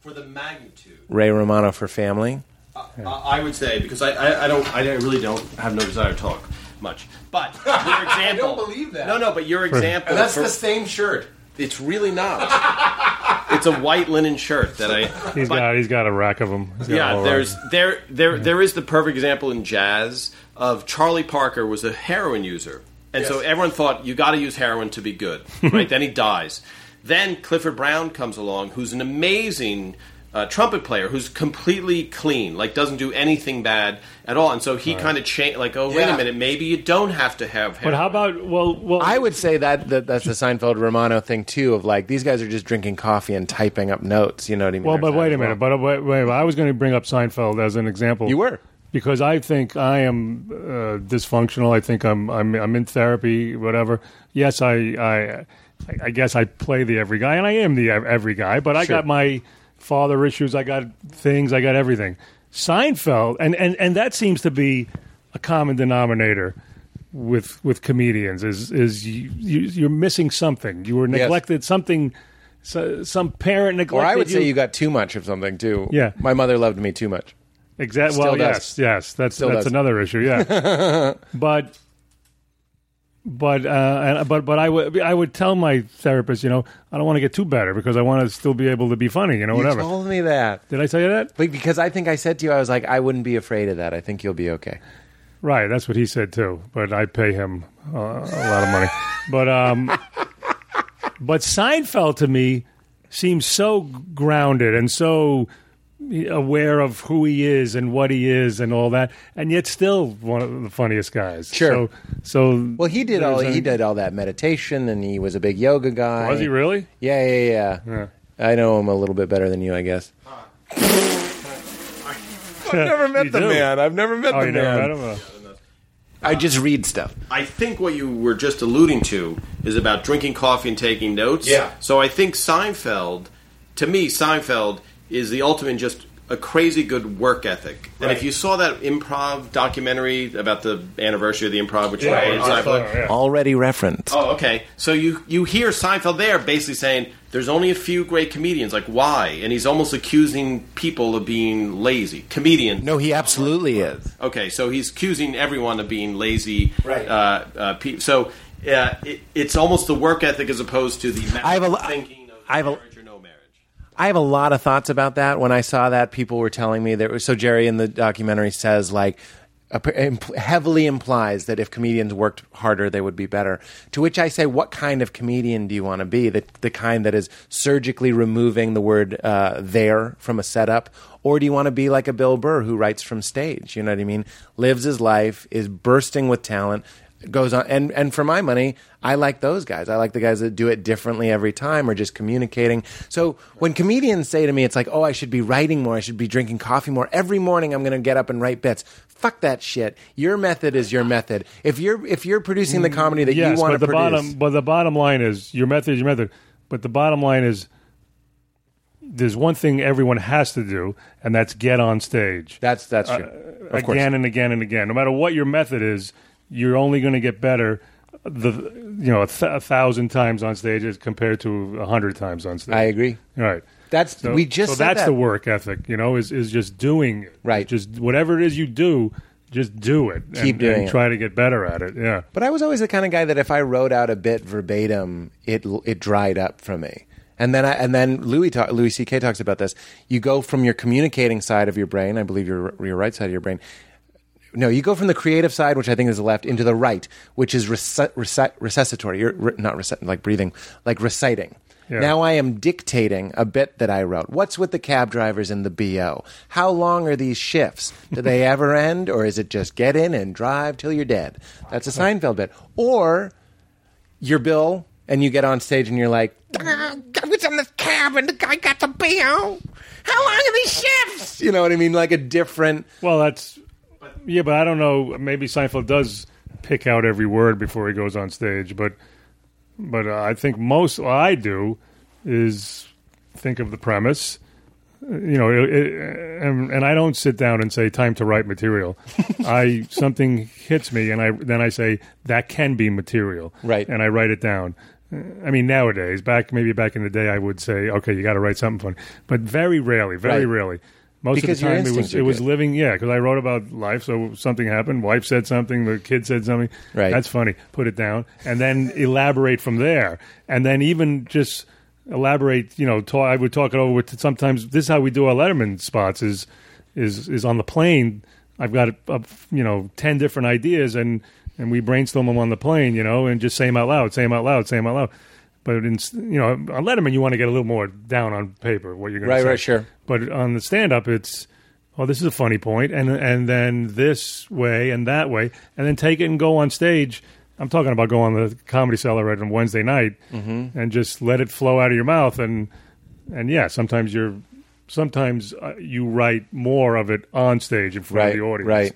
For the magnitude, Ray Romano for family. I, I would say because I, I, I don't I really don't have no desire to talk much. But your example, I don't believe that. No, no, but your example. for- the same shirt. It's really not. it's a white linen shirt that I. He's but- got he's got a rack of them. He's got yeah, there's rack. there there there is the perfect example in jazz of Charlie Parker was a heroin user, and so everyone thought you got to use heroin to be good, right? then he dies. Then Clifford Brown comes along, who's an amazing uh, trumpet player, who's completely clean, like doesn't do anything bad at all, and so he kind of changed. Like, oh wait Yeah. a minute, maybe you don't have to have. Heroin. But how about well well I would say that, that that's the Seinfeld Romano thing too. Of like these guys are just drinking coffee and typing up notes. You know what I mean? well Or but wait a Seinfeld. minute. But uh, wait, wait, I was going to bring up Seinfeld as an example. You were. because I think I am uh, dysfunctional. I think I'm I'm I'm in therapy, whatever. Yes, I I I guess I play the every guy, and I am the every guy. But I Sure. got my father issues. I got things. I got everything. Seinfeld, and and and that seems to be a common denominator. With with comedians is is you, you you're missing something you were Yes. neglected something so, some parent neglected Or I would say you got too much of something too. Yeah. my mother loved me too much. Exactly. Well, does. yes, yes. That's Still that's does. another issue. Yeah, but but uh, and, but but I would I would tell my therapist, you know, I don't want to get too better because I want to still be able to be funny, you know, You whatever. told me that. Did I tell you that? Because I think I said to you, I was like, I wouldn't be afraid of that. I think you'll be okay. Right. That's what he said too. But I pay him uh, a lot of money. But um, but Seinfeld to me seems so grounded and so aware of who he is and what he is and all that, and yet still one of the funniest guys. Sure. So, so Well, he did all a- he did all that meditation, and he was a big yoga guy. Was he really? Yeah, yeah, yeah. Yeah. I know him a little bit better than you, I guess. I've never met You the do? man. I've never met Oh, the you man. never met him? Uh, I just read stuff. I think what you were just alluding to is about drinking coffee and taking notes. Yeah. So I think Seinfeld, to me, Seinfeld is the ultimate in just a crazy good work ethic. And if you saw that improv documentary about the anniversary of the improv, which Yeah, I- I Seinfeld- yeah. Already referenced. Oh, okay. So you you hear Seinfeld there basically saying there's only a few great comedians. Like why? And he's almost accusing people of being lazy. Comedian. No, he absolutely is. Okay, so he's accusing everyone of being lazy. Right. Uh, uh, pe- so uh, it, it's almost the work ethic as opposed to the I have a lo- thinking of I have a- marriage or no marriage. I have a lot of thoughts about that. When I saw that, people were telling me that. So Jerry in the documentary says like. Heavily implies that if comedians worked harder, they would be better. To which I say, what kind of comedian do you want to be? The, the kind that is surgically removing the word uh, there from a setup? Or do you want to be like a Bill Burr who writes from stage? You know what I mean? Lives his life, is bursting with talent, goes on and and for my money i like those guys. I like the guys that do it differently every time or just communicating. So when comedians say to me it's like oh i should be writing more. I should be drinking coffee more. Every morning i'm going to get up and write bits. Fuck that shit. Your method is your method. If you're if you're producing the mm, comedy that yes, you want but to the produce bottom, but the bottom line is your method is your method. But the bottom line is there's one thing everyone has to do, and that's get on stage. that's that's uh, true. Of again course. and again and again. No matter what your method is, you're only going to get better the you know a, th- a thousand times on stage as compared to a hundred times on stage. i agree All right. that's So, we just so that's that. the work ethic, you know, is is just doing it. Right. Just whatever it is you do, just do it. Keep and, doing and it. Try to get better at it. Yeah. But I was always the kind of guy that if I wrote out a bit verbatim, it it dried up for me. And then I, and then Louis Louis C.K. talks about this. You go from your communicating side of your brain, I believe your your right side of your brain. No, you go from the creative side, which I think is the left, into the right, which is reci- reci- resuscitory. You're re- not reci- like breathing, like reciting. Yeah. Now I am dictating a bit that I wrote. What's with the cab drivers in the BO? How long are these shifts? Do they ever end, or is it just get in and drive till you're dead? That's a Seinfeld bit. Or you're Bill and you get on stage and you're like, "Ah, I was in the cab and the guy got the BO. How long are these shifts? You know what I mean? Like a different. Well, that's yeah, but I don't know. Maybe Seinfeld does pick out every word before he goes on stage, but but uh, I think most I do is think of the premise, you know, it, it, and, and I don't sit down and say time to write material. I something hits me, and I then I say that can be material, Right. And I write it down. I mean, nowadays, back maybe back in the day, I would say, okay, you got to write something funny, but very rarely, very Right. rarely. Most Because of the time, it was it was living, yeah. Because I wrote about life, so something happened. Wife said something, the kid said something. Right. That's funny. Put it down, and then elaborate from there, and then even just elaborate. You know, talk, I would talk it over with. Sometimes this is how we do our Letterman spots. Is is is on the plane. I've got uh, you know ten different ideas, and and we brainstorm them on the plane. You know, and just say them out loud, say them out loud, say them out loud. But in you know on Letterman, you want to get a little more down on paper what you're going Right, to say. right, right, sure. But on the stand up, it's oh, this is a funny point, and and then this way and that way, and then take it and go on stage. I'm talking about going on the comedy cellar on Wednesday night Mm-hmm. and just let it flow out of your mouth, and and yeah, sometimes you're sometimes uh, you write more of it on stage in front Right, of the audience. right.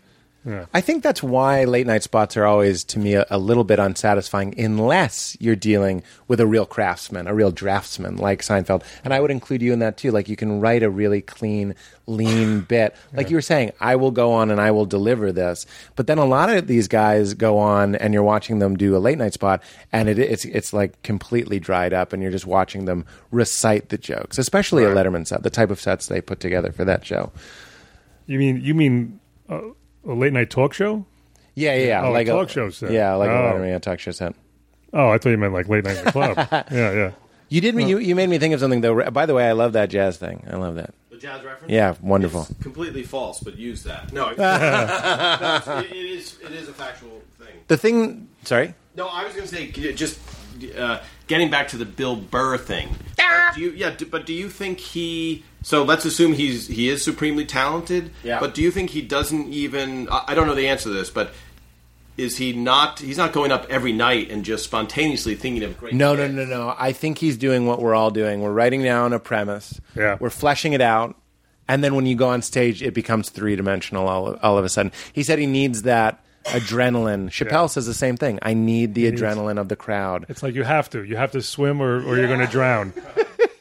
Yeah. I think that's why late night spots are always, to me, a, a little bit unsatisfying unless you're dealing with a real craftsman, a real draftsman like Seinfeld. And I would include you in that too. Like you can write a really clean, lean bit. Like you were saying, I will go on and I will deliver this. But then a lot of these guys go on and you're watching them do a late night spot and it, it's, it's like completely dried up and you're just watching them recite the jokes, especially a Letterman set, the type of sets they put together for that show. You mean you mean uh, a late night talk show? Yeah, yeah, yeah. Oh, a like talk show set. Yeah, like Oh. a Letterman a talk show set. Oh, I thought you meant like late night in the club. yeah, yeah. You did me. You, you made me think of something though. By the way, I love that jazz thing. I love that. The jazz reference? Yeah, wonderful. It's completely false, but use that. No, it is. It is it, it is. It is a factual thing. The thing. Sorry. No, I was going to say just uh, getting back to the Bill Burr thing. Uh, do you, yeah, do, but do you think he? So let's assume he's he is supremely talented. Yeah. But do you think he doesn't even? I I don't know the answer to this, but is he not? He's not going up every night and just spontaneously thinking of great. No, no, no, no. I think he's doing what we're all doing. We're writing down a premise. Yeah. We're fleshing it out, and then when you go on stage, it becomes three dimensional all, of- all of a sudden. He said he needs that adrenaline. Chappelle Yeah. says the same thing. I need the adrenaline of the crowd. It's like you have to. You have to swim or, or you're going to drown.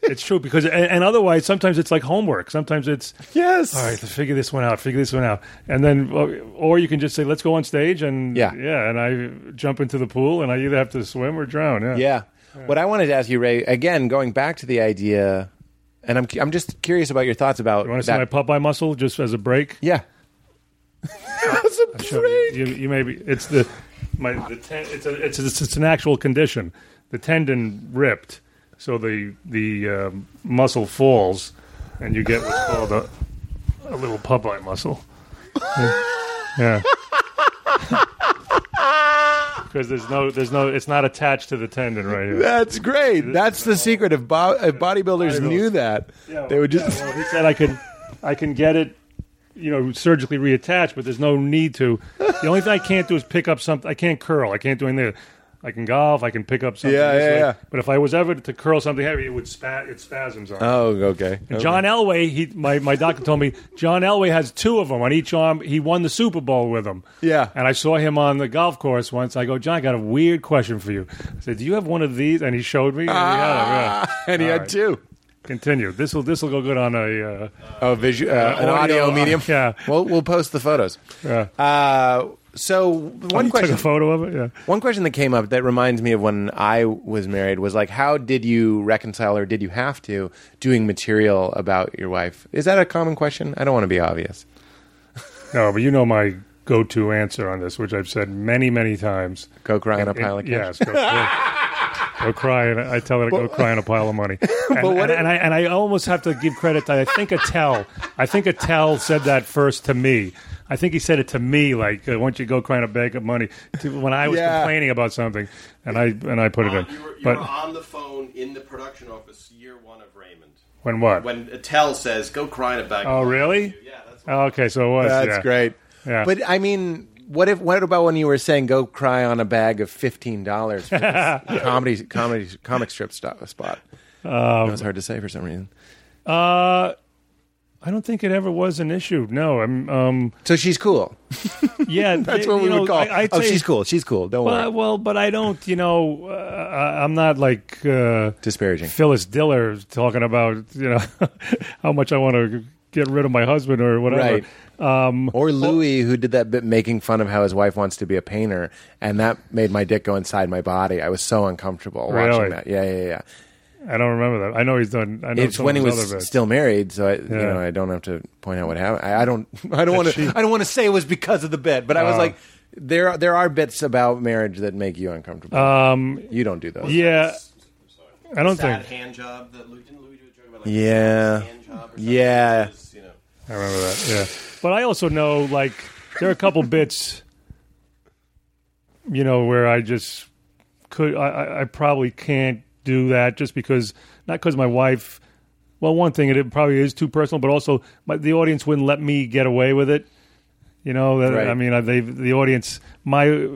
it's true because and, and otherwise sometimes it's like homework. Sometimes it's Yes. all right. Figure this one out. Figure this one out, and then or- you can just say let's go on stage and Yeah. yeah. And I jump into the pool and I either have to swim or drown. Yeah. Yeah. What I wanted to ask you, Ray, again, going back to the idea, and I'm I'm just curious about your thoughts about You want to see that. my Popeye muscle just as a break? yeah. That's a Sure. break. You, you maybe it's the my the ten, it's a it's, a, it's an actual condition. The tendon ripped, so the the um, muscle falls, and you get what's called a a little Popeye muscle. Yeah. Because there's no, there's no, it's not attached to the tendon right here. That's great. That's the secret. If, bo- if bodybuilders knew that, Yeah, they would yeah, just. well, he said I can, I can get it, you know, surgically reattached, but there's no need to. The only thing I can't do is pick up something. I can't curl. I can't do anything. I can golf. I can pick up something. Yeah, this yeah, way. yeah. But if I was ever to curl something heavy, it would spa- it spasms on. Oh, okay. And John Elway, he my, my doctor told me John Elway has two of them on each arm. He won the Super Bowl with them. Yeah. And I saw him on the golf course once. I go, John, I got a weird question for you. I said, Do you have one of these? And he showed me. And he had yeah. Ah, and he had right. two. Continue. This will this will go good on a. Uh, Oh, visual, uh, an audio, audio medium. yeah. We'll we'll post the photos. yeah. Uh, so oh, one you question. took a photo of it. Yeah. One question that came up that reminds me of when I was married was like, how did you reconcile, or did you have to, doing material about your wife? Is that a common question? I don't want to be obvious. No, but you know my go-to answer on this, which I've said many, many times. Go cry in a pile of cash. Yes, go, go, go cry. And I tell her to go cry on a pile of money. And, what and, if- and I and I almost have to give credit to. I think Attell. I think Attell said that first to me. I think he said it to me, like, uh, "Why don't you go cry on a bag of money?" To, when I was Yeah. complaining about something, and I and I put it in. You were, you But were on the phone in the production office year one of Raymond. when what? When Attell says, "Go cry in a bag." oh, of really? Yeah, that's. Oh, okay, so it was. That's yeah. great. Yeah. But I mean, what if? What about when you were saying go cry on a bag of fifteen dollars for this comedy comedy comic strip sto- spot? Um, that was hard to say for some reason. Uh, I don't think it ever was an issue. No, I'm. Um, So she's cool. yeah, That's they- what we know, would call. I, I'd oh, say- she's cool. She's cool. Don't Well, worry. well, but I don't. You know, uh, I'm not like uh, Disparaging. Phyllis Diller talking about you know how much I want to get rid of my husband or whatever. Right. Um, Or Louis, who did that bit making fun of how his wife wants to be a painter, and that made my dick go inside my body. I was so uncomfortable Really? watching that. Yeah, yeah, yeah. I don't remember that. I know he's done. I know It's when he was still married, so I, you know, I don't have to point out what happened. I, I don't, I don't want to, I don't want to say it was because of the bit, but I was Uh. like, there, there are bits about marriage that make you uncomfortable. Um, you don't do those. yeah, I don't Sad think hand job that Louis didn't Louis do a joke about like Yeah. hand job or something? Yeah. It was, you know. I remember that. Yeah, but I also know like there are a couple bits, you know, where I just could. I, I, probably can't do that just because not because my wife. Well, one thing it probably is too personal, but also my, the audience wouldn't let me get away with it. You know, that, Right. I mean, they the audience my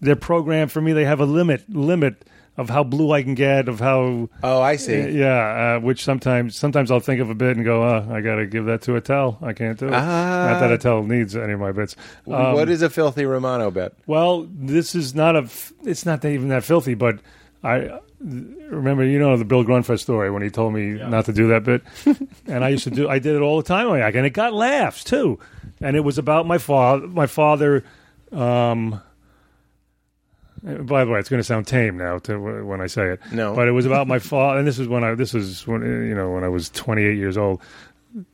their program for me. They have a limit limit of how blue I can get, of how Oh, I see. yeah, uh, which sometimes sometimes I'll think of a bit and go, oh, I got to give that to Attell. I can't do it. Ah. Not that Attell needs any of my bits. Um, what is a filthy Romano bit? well, this is not a. f- It's not even that filthy, but I remember you know the Bill Grundfest story when he told me not to do that bit, and I used to do. I did it all the time, like, and it got laughs too, and it was about my father. My father. Um, by the way, it's going to sound tame now to when I say it. No. but it was about my father, and this is when I. This is when you know when I was 28 years old,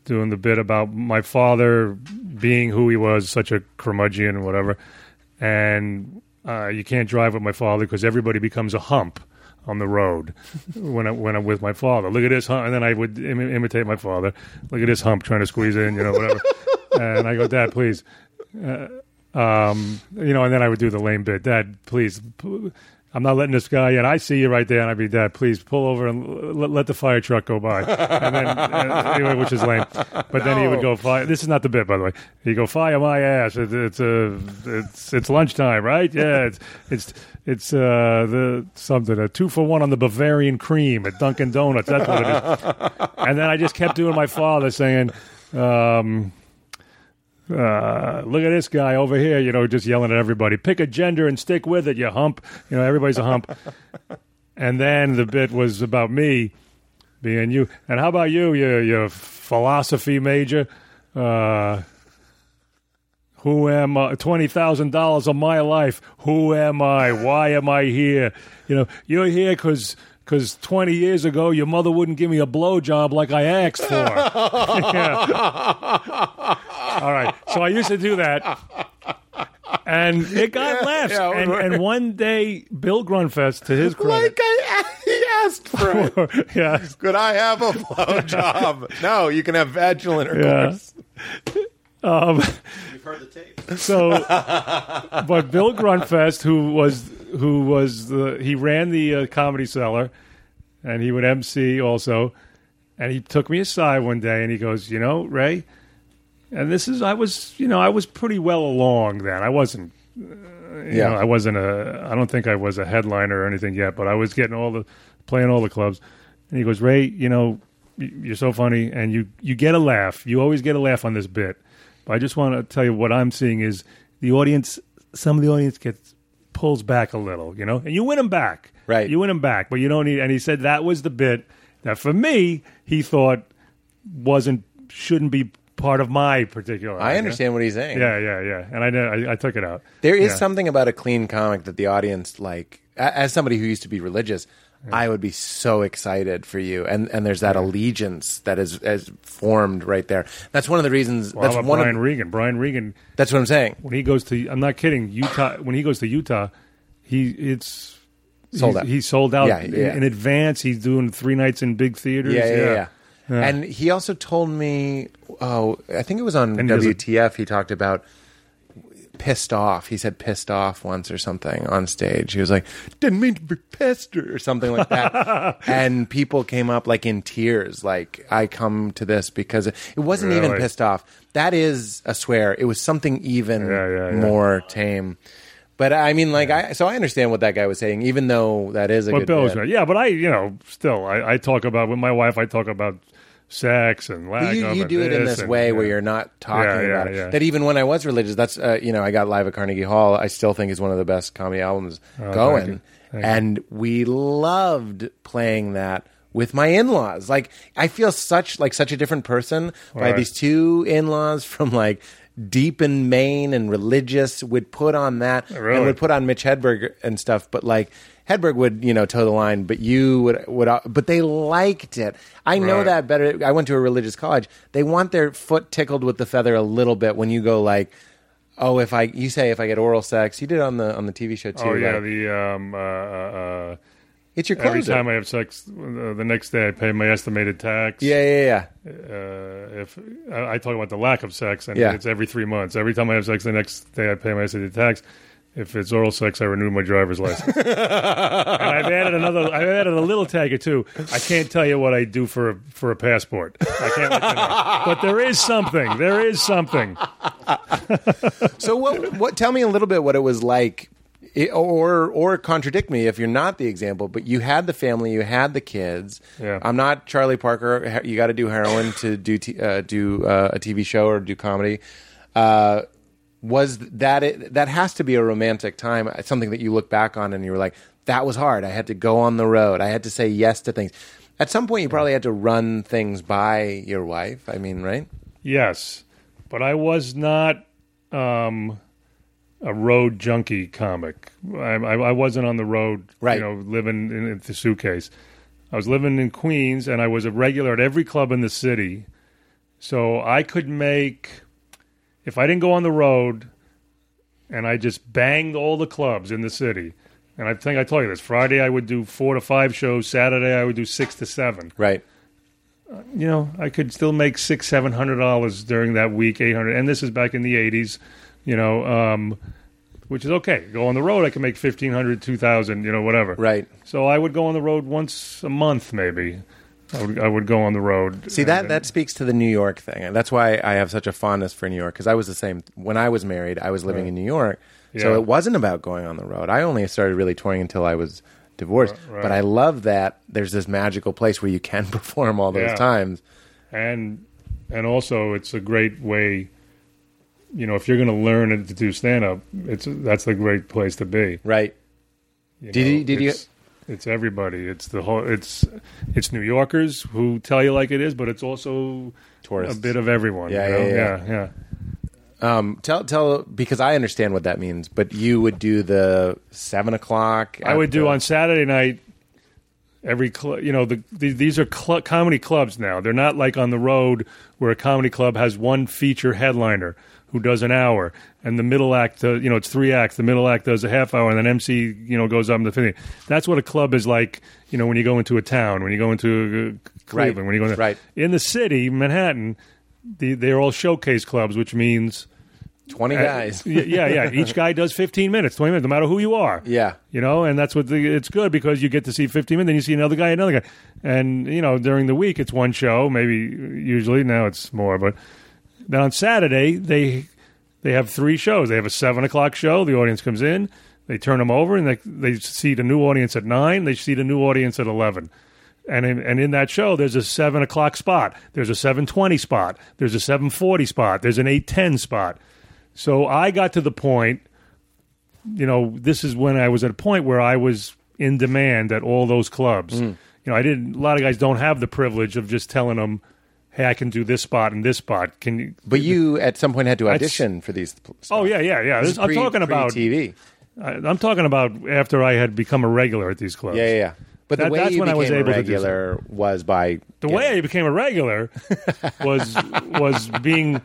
doing the bit about my father being who he was, such a curmudgeon and whatever, and uh, you can't drive with my father because everybody becomes a hump on the road when I, when I'm with my father. Look at this hump, and then I would Im- imitate my father. Look at this hump trying to squeeze in, you know, whatever. and I go, Dad, please. Uh, um, you know, and then I would do the lame bit. Dad, please. p- I'm not letting this guy in. I see you right there, and I'd be, Dad, please pull over and l- let, the fire truck go by. And then, uh, anyway, which is lame. But then he would go, fire. This is not the bit, by the way. He'd go, fire my ass. It, it's, uh, it's, it's lunchtime, right? Yeah, it's, it's, it's uh, the something, a two for one on the Bavarian cream at Dunkin' Donuts. That's what it is. And then I just kept doing my father saying, um, uh, look at this guy over here, you know, just yelling at everybody. Pick a gender and stick with it, you hump. You know, everybody's a hump. and then the bit was about me being you. And how about you, you, you philosophy major? Uh, who am I? Twenty thousand dollars of my life. Who am I? Why am I here? You know, you're here because because twenty years ago your mother wouldn't give me a blowjob like I asked for. Yeah. All right, so I used to do that, and it got laughs. yeah, and, and one day, Bill Grundfest, to his credit, Like I, he asked for it. yeah, Could I have a blowjob? no, you can have vaginal intercourse. um, You've heard the tape. So, but Bill Grundfest, who was who was the he ran the uh, comedy cellar, and he would MC also, and he took me aside one day and he goes, you know, Ray, and this is I was you know I was pretty well along then. I wasn't. uh, You Yeah. know, I wasn't a. I don't think I was a headliner or anything yet, but I was getting all the playing all the clubs. And he goes, Ray, you know, you're so funny, and you you get a laugh. You always get a laugh on this bit. But I just want to tell you what I'm seeing is the audience. Some of the audience gets pulls back a little, you know, and you win them back. Right. You win them back, but you don't need. And he said that was the bit that for me he thought wasn't shouldn't be part of my particular. I idea. understand what he's saying. Yeah, yeah, yeah. And I I, I took it out. There is Yeah. something about a clean comic that the audience like. As somebody who used to be religious, I would be so excited for you, and and there's that allegiance that is is formed right there. That's one of the reasons. Well, that's how about one. Brian Of, Regan. Brian Regan. that's what I'm saying. when he goes to I'm not kidding Utah when he goes to Utah he it's Sold out. he's sold out Yeah, in- yeah. in advance he's doing three nights in big theaters Yeah, yeah, yeah. Yeah. And he also told me, oh, I think it was on And WTF. He talked about pissed off. He said pissed off once or something on stage. He was like, didn't mean to be pissed or something like that. and people came up like in tears, like I come to this because it, it wasn't even pissed off. That is a swear. It was something even Yeah, yeah, yeah. more tame. But I mean, like, I so I understand what that guy was saying, even though that is a but good Bill was right. yeah but I you know still I, I talk about with my wife I talk about sex and lack you, you do it in this and- way where you're not talking Yeah, yeah, about it. That even when I was religious, that's uh, you know I got live at Carnegie Hall. I still think is one of the best comedy albums Oh, thank going, you. Thank you. and we loved playing that with my in-laws. Like I feel such like such a different person by Right. these two in-laws from like deep in Maine and religious would put on that and would put on Mitch Hedberg and stuff, but like. Hedberg would, you know, toe the line, but you would, would, but they liked it. I know Right. that better. I went to a religious college. They want their foot tickled with the feather a little bit when you go like, oh, if I, you say if I get oral sex, you did it on the on the TV show too. Oh yeah, like, the um, uh, uh, it's your every time I have sex, uh, the next day I pay my estimated tax. yeah, yeah, yeah. Uh, if I, I talk about the lack of sex, and Yeah. it's every three months. Every time I have sex, the next day I pay my estimated tax. If it's oral sex, I renew my driver's license. and I've added another. I've added a little tag or two. I can't tell you what I do for a, for a passport. I can't let you know. But there is something. There is something. So what? What? Tell me a little bit what it was like, i- or or contradict me if you're not the example. But you had the family, you had the kids. Yeah. I'm not Charlie Parker. You got to do heroin to do t- uh, do uh, a TV show or do comedy. Uh, was that it, that has to be a romantic time? Something that you look back on and you were like, that was hard. I had to go on the road. I had to say yes to things. At some point, you probably had to run things by your wife. I mean, right? Yes, but I was not um, a road junkie comic. I, I, I wasn't on the road, Right. you know, living in, in the suitcase. I was living in Queens, and I was a regular at every club in the city. So I could make, if I didn't go on the road, and I just banged all the clubs in the city. And I think I told you this. Friday I would do four to five shows. Saturday I would do six to seven Right. you know, I could still make six, seven hundred dollars during that week, eight hundred, and this is back in the eighties, you know, um, which is okay. Go on the road, I can make fifteen hundred, two thousand, you know, whatever. Right. So I would go on the road once a month, maybe. I would, I would go on the road. See that that speaks to the New York thing. And That's why I have such a fondness for New York because I was the same when I was married. I was living in New York, so it wasn't about going on the road. I only started really touring until I was divorced. Right. But I love that there's this magical place where you can perform all those Yeah. times. and and also it's a great way. You know, if you're going to learn to do stand up, it's that's a great place to be. Right. You Did know, you- did you- It's everybody. It's the whole. It's it's New Yorkers who tell you like it is, but it's also Tourists. a bit of everyone. Yeah, you know? yeah, yeah. yeah, yeah. Um, tell tell because I understand what that means. But you would do the seven o'clock. I would at do the- on Saturday night. Every club, you know, the, the these are cl- comedy clubs now. They're not like on the road where a comedy club has one feature headliner who does an hour, and the middle act, uh, you know, it's three acts. The middle act does a half hour, and then MC, you know, goes up in the fifty. That's what a club is like. You know, when you go into a town, when you go into uh, Cleveland, Right, when you go into, right. in the city, Manhattan, the, they're all showcase clubs, which means twenty uh, guys. yeah, yeah, yeah. Each guy does fifteen minutes, twenty minutes, no matter who you are. Yeah. you know, and that's what the, it's good because you get to see fifteen minutes, then you see another guy, another guy, and you know during the week it's one show, maybe usually now it's more, but then on Saturday they they have three shows. They have a seven o'clock show. The audience comes in, they turn them over, and they they seat a new audience at nine. They seat a new audience at eleven. And in, and in that show, there's a seven o'clock spot. There's a seven twenty spot. There's a seven forty spot. There's an eight ten spot. So I got to the point, you know, this is when I was at a point where I was in demand at all those clubs. Hmm. You know, I didn't. A lot of guys don't have the privilege of just telling them, "Hey, I can do this spot and this spot." Can you? But you at some point had to audition for these. Oh yeah, yeah, yeah. This is I'm pre- talking about. TV. I, I'm talking about after I had become a regular at these clubs. Yeah, yeah, yeah. But the way that's you when I was able a to do regular was by The way I became a regular was was being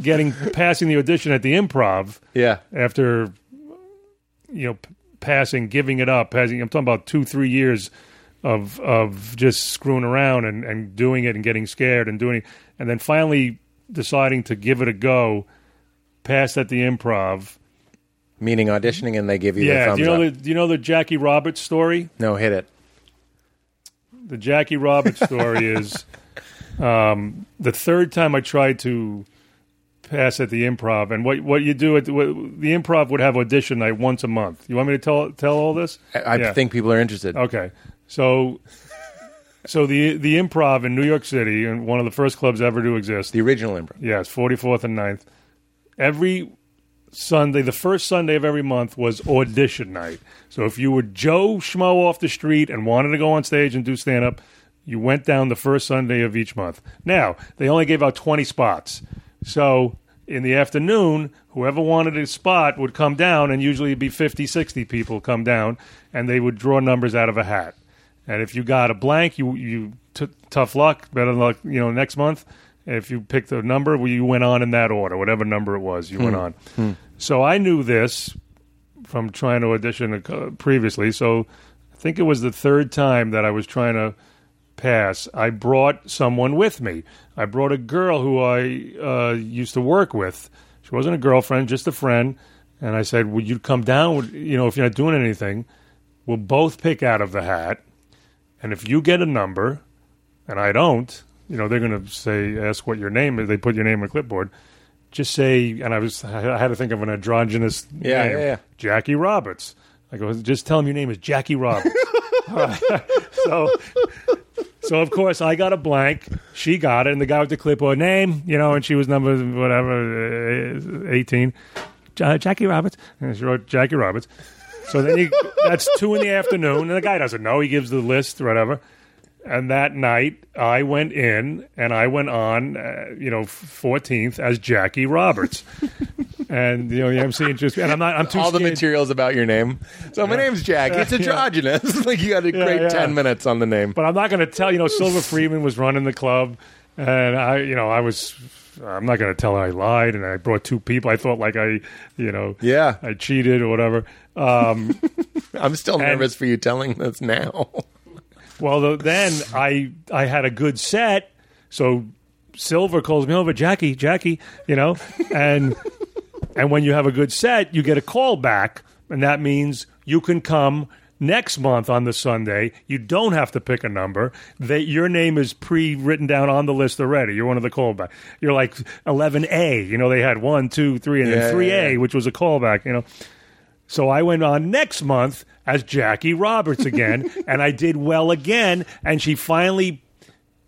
getting passing the audition at the improv. yeah after you know p- passing giving it up passing i'm talking about two three years of of just screwing around and, and doing it and getting scared and doing it and then finally deciding to give it a go passed at the improv meaning auditioning and they give you the yeah thumbs do you know up. the do you know the jackie roberts story no, hit it. the Jackie Roberts story is um, the third time I tried to pass at the improv, and what what you do at the, what, the improv would have audition night once a month. You want me to tell tell all this? I, I Yeah. think people are interested. Okay, so So the the Improv in New York City, and one of the first clubs ever to exist. The original improv. Yes, 44th and 9th. Every Sunday, the first Sunday of every month was audition night. So if you were Joe Schmo off the street and wanted to go on stage and do stand up, you went down the first Sunday of each month. Now, they only gave out 20 spots. So in the afternoon, whoever wanted a spot would come down, and usually it'd be 50, 60 people come down, and they would draw numbers out of a hat. And if you got a blank, you you t- tough luck, better luck. You know, next month, if you picked a number, well, you went on in that order, whatever number it was, you went on. So I knew this from trying to audition previously. So I think it was the third time that I was trying to pass. I brought someone with me. I brought a girl who I uh, used to work with. She wasn't a girlfriend, just a friend. And I said, "Would you come down? You know, if you're not doing anything, we'll both pick out of the hat." And if you get a number and I don't, you know, they're going to say, ask what your name is. They put your name on a clipboard. Just say, and I was, I had to think of an androgynous Yeah, name. yeah, yeah. Jackie Roberts. I go, just tell him your name is Jackie Roberts. Right. so, so of course I got a blank. She got it, and the guy with the clipboard name, you know, and she was number whatever, uh, eighteen. Ja- Jackie Roberts, and she wrote Jackie Roberts. So then you, that's two in the afternoon, and the guy doesn't know. He gives the list, or whatever. And that night, I went in and I went on, uh, you know, fourteenth as Jackie Roberts, and you know the MC just, and I'm not, I'm too All the materials about your name. So my name's Jack. It's Yeah. androgynous. like you got a great yeah. ten minutes on the name. But I'm not going to tell. You know, Silver Friedman was running the club, and I, you know, I was. I'm not going to tell her I lied, and I brought two people. I thought like I, you know, Yeah. I cheated or whatever. Um, I'm still And- nervous for you telling this now. well, the, then I I had a good set, so Silver calls me over, Jackie, Jackie, you know, and and when you have a good set, you get a call back, and that means you can come next month on the Sunday. You don't have to pick a number. They, your name is pre-written down on the list already. You're one of the callback. You're like 11A. You know, they had one, two, three, and Yeah, then 3A, yeah, yeah. which was a callback. You know. So I went on next month as Jackie Roberts again, and I did well again. And she finally,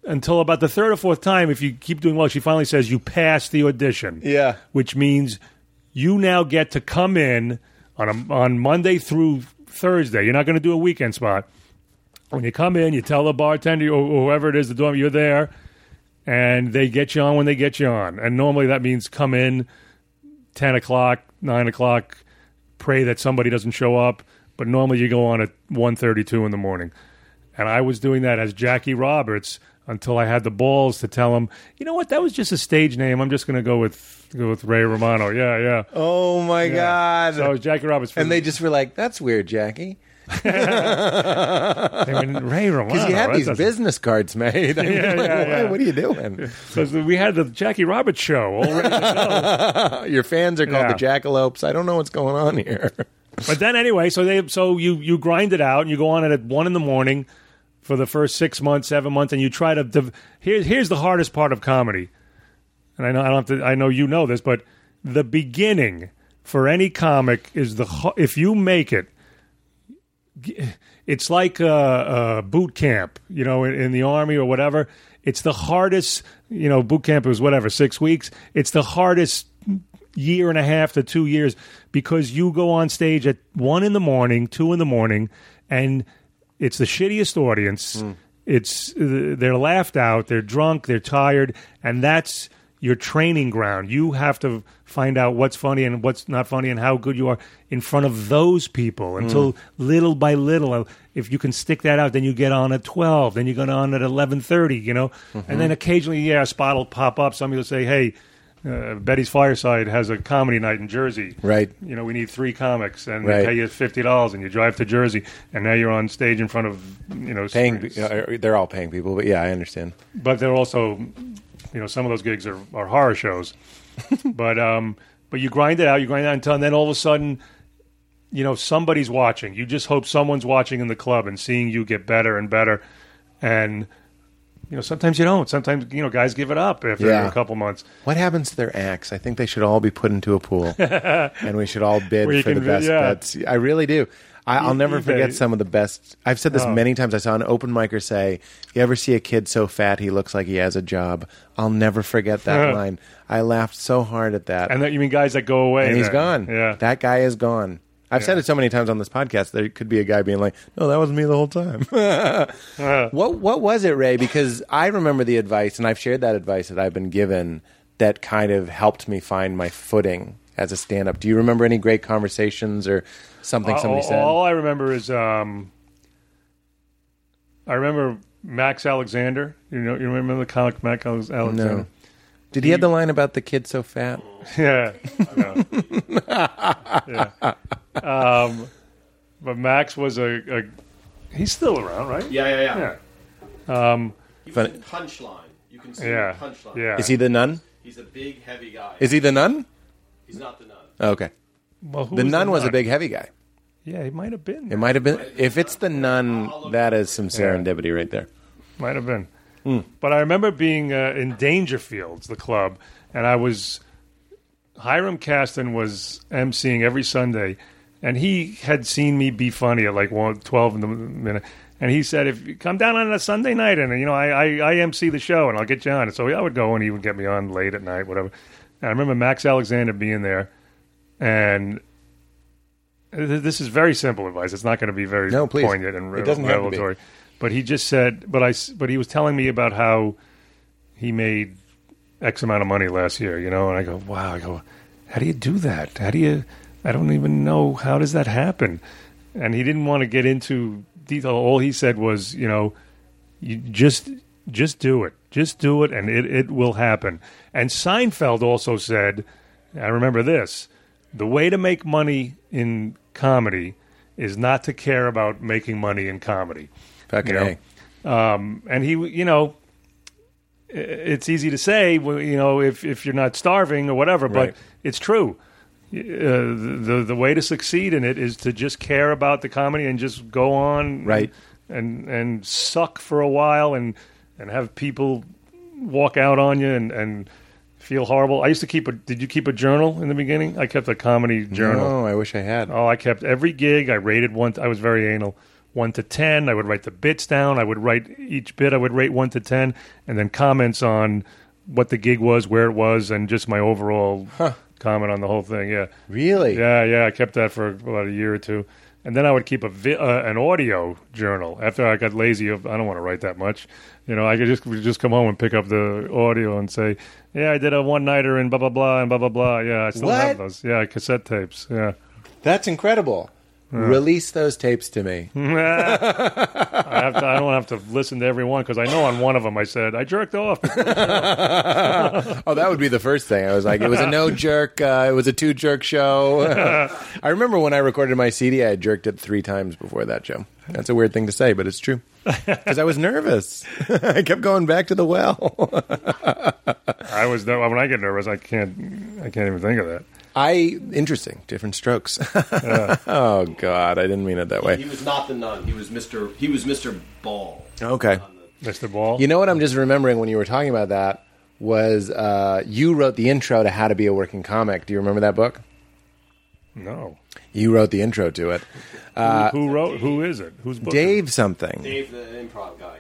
until about the third or fourth time, if you keep doing well, she finally says you passed the audition. Yeah. which means you now get to come in on a, on Monday through Thursday. You're not going to do a weekend spot. When you come in, you tell the bartender or whoever it is, the door, you're there, and they get you on when they get you on. And normally that means come in ten o'clock, nine o'clock, pray that somebody doesn't show up. But normally you go on at 1.32 in the morning. And I was doing that as Jackie Roberts until I had the balls to tell him, you know what, that was just a stage name. I'm just going to go with go with Ray Romano. Yeah, yeah. Oh my god! So I was Jackie Roberts. And they just were like, "That's weird, Jackie," they went, Ray Romano. because you had that these doesn't- business cards made. I mean, Yeah, like, yeah, what- yeah. What are you doing? So we had the Jackie Roberts show all ready to go. Your fans are called Yeah. the Jackalopes. I don't know what's going on here. But then anyway, so they so you you grind it out and you go on it at one in the morning for the first six months, seven months, and you try to. Div- here's here's the hardest part of comedy, and I know I don't have to. I know you know this, but the beginning for any comic is the if you make it. It's like a, a boot camp, you know, in, in the army or whatever. It's the hardest, you know, boot camp is whatever six weeks. It's the hardest year and a half to two years because you go on stage at one in the morning, two in the morning, and it's the shittiest audience. It's uh, they're laughed out, they're drunk, they're tired, and that's your training ground. You have to find out what's funny and what's not funny and how good you are in front of those people until little by little uh, if you can stick that out then you get on at 12 then you get on at 11.30 you know? And then occasionally yeah a spot will pop up. Somebody will say hey uh, Betty's Fireside has a comedy night in Jersey. Right. You know, we need three comics, and Right. they pay you fifty dollars, and you drive to Jersey, and now you're on stage in front of you know, Paying, uh, they're all paying people, but yeah, I understand. But they're also, you know, some of those gigs are, are horror shows. but um, but you grind it out, you grind it out until, and then all of a sudden, you know, somebody's watching. You just hope someone's watching in the club and seeing you get better and better, and you know, sometimes you don't. Sometimes you know, guys give it up after Yeah. a couple months. What happens to their acts? I think they should all be put into a pool, and we should all bid for the best yeah. bets. I really do. I, I'll E- never forget some of the best. I've said this Oh. many times. I saw an open micer say, "You ever see a kid so fat he looks like he has a job?" I'll never forget that line. I laughed so hard at that. And that you mean guys that go away? and he's then. gone. Yeah. that guy is gone. I've said it so many times on this podcast. There could be a guy being like, "No, that was me the whole time." Uh, what What was it, Ray? Because I remember the advice, and I've shared that advice that I've been given that kind of helped me find my footing as a stand-up. Do you remember any great conversations or something all, somebody said? all I remember is um, I remember Max Alexander. You know, you remember the comic Max Alexander? no. Did he have the line about the kid so fat? Yeah. yeah. yeah. Um, but Max was a, a. He's still around, right? Yeah, yeah, yeah. Yeah. Um, He was in Punchline. You can see yeah. Punchline. Yeah. Is he the nun? He's a big, heavy guy. Is he the nun? He's not the nun. Okay. Well, who The nun was a big heavy guy. Yeah, he might have been. It might have been. If it's the nun, that is some serendipity right there. Might have been. Hmm. But I remember being uh, in Dangerfields, the club, and I was. Hiram Kasten was emceeing every Sunday, and he had seen me be funny at like one, 12 in the minute. And he said, if you come down on a Sunday night and, you know, I, I, I MC the show and I'll get you on. And so I would go and he would get me on late at night, whatever. And I remember Max Alexander being there, and this is very simple advice. It's not going to be very No, please. poignant and It doesn't have to be. revelatory. But he just said, but I, but he was telling me about how he made X amount of money last year, you know, and I go, wow, I go, how do you do that? How do you, I don't even know, how does that happen? And he didn't want to get into detail. All he said was, you know, you just, just do it. Just do it and it, it will happen. And Seinfeld also said, I remember this, the way to make money in comedy is not to care about making money in comedy. Fucking You know? Um, and he, you know, it's easy to say, you know, if if you're not starving or whatever, Right. but it's true. Uh, the the way to succeed in it is to just care about the comedy and just go on, Right. and and suck for a while and and have people walk out on you and and feel horrible. I used to keep a. Did you keep a journal in the beginning? I kept a comedy journal. No, I wish I had. Oh, I kept every gig. I rated one. I was very anal. One to ten. I would write the bits down. I would write each bit. I would rate one to ten, and then comments on what the gig was, where it was, and just my overall comment on the whole thing. Yeah, Really? yeah, yeah. I kept that for about a year or two, and then I would keep a vi- uh, an audio journal. After I got lazy, of I don't want to write that much. You know, I could just just come home and pick up the audio and say, "Yeah, I did a one nighter and blah blah blah and blah blah blah." Yeah, I still What? have those. Yeah, cassette tapes. Yeah. That's incredible. Release those tapes to me. I have to, I don't have to listen to every one because I know on one of them I said I jerked off. Oh, that would be the first thing. I was like, it was a no jerk. Uh, it was a two jerk show. I remember when I recorded my CD, I had jerked it three times before that show. That's a weird thing to say, but it's true. Because I was nervous. I kept going back to the well. I was when I get nervous. I can't. I can't even think of that. I interesting, different strokes. oh God, I didn't mean it that way. He way. was not the nun. He was Mister. He was Mister Ball. Okay. Mr. Ball. You know what I'm just remembering when you were talking about that was uh, you wrote the intro to How to Be a Working Comic. Do you remember that book? no. You wrote the intro to it. who, who wrote? Who is it? Who's book? Dave something. Dave, the improv guy.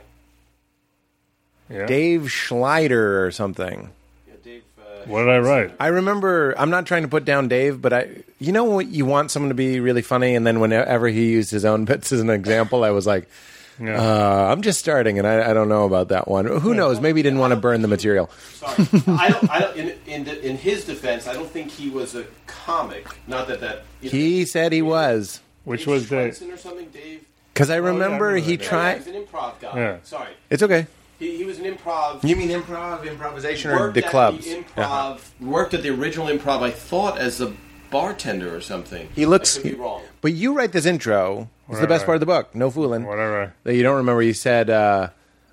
Yeah. Dave Schleider or something. Yeah, Dave. What did I write? I remember. I'm not trying to put down Dave, but I, you know, what you want someone to be really funny, and then whenever he used his own bits as an example, I was like, Yeah. uh, I'm just starting, and I, I don't know about that one. Who knows? Maybe he didn't want to burn the material. Sorry, I don't. I don't. In in, the, in his defense, I don't think he was a comic. Not that that. you know, He said he was Which Dave was the? Or something. Dave. because I yeah, I remember remember he that, yeah. Yeah, tried. he's an improv guy. Yeah. Sorry, It's okay. He, he was an improv. You mean improv, improvisation, or the clubs? The improv worked at the original improv. I thought as a bartender or something. He looks. I could be wrong. But you write this intro. It's the best part of the book. No fooling. Whatever. That you don't remember. You said uh,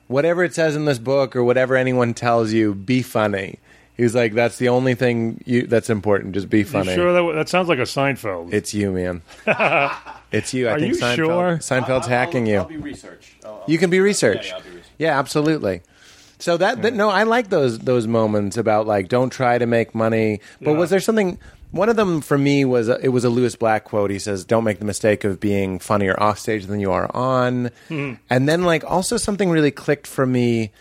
whatever it says in this book or whatever anyone tells you, be funny. He was like, that's the only thing you, that's important. Just be You funny. sure that that sounds like a Seinfeld? It's you, man. it's you. I Are think you Seinfeld, sure? Seinfeld's I'll- hacking I'll, you. I'll be research. I'll- I'll- you can be research. Yeah, yeah, I'll be research. Yeah, absolutely. So that, that no, I like those those moments about like don't try to make money. But Yeah. was there something? One of them for me was it was a Lewis Black quote. He says, "Don't make the mistake of being funnier off stage than you are on." Hmm. And then like also something really clicked for me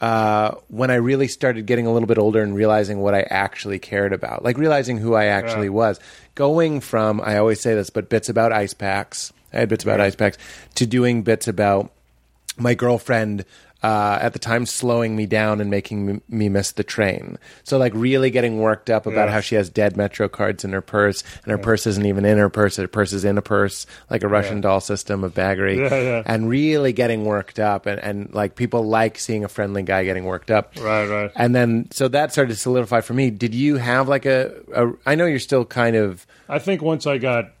uh, when I really started getting a little bit older and realizing what I actually cared about, like realizing who I actually was. Going from I always say this, but bits about ice packs. I had bits about ice packs to doing bits about my girlfriend uh, at the time slowing me down and making me, me miss the train. So like really getting worked up about Yeah. how she has dead Metro cards in her purse, and her purse isn't even in her purse. Her purse is in a purse, like a Russian doll system of baggery. Yeah, yeah. And really getting worked up, and, and like people like seeing a friendly guy getting worked up. Right, right. And then so that started to solidify for me. Did you have like a? a I know you're still kind of I think once I got,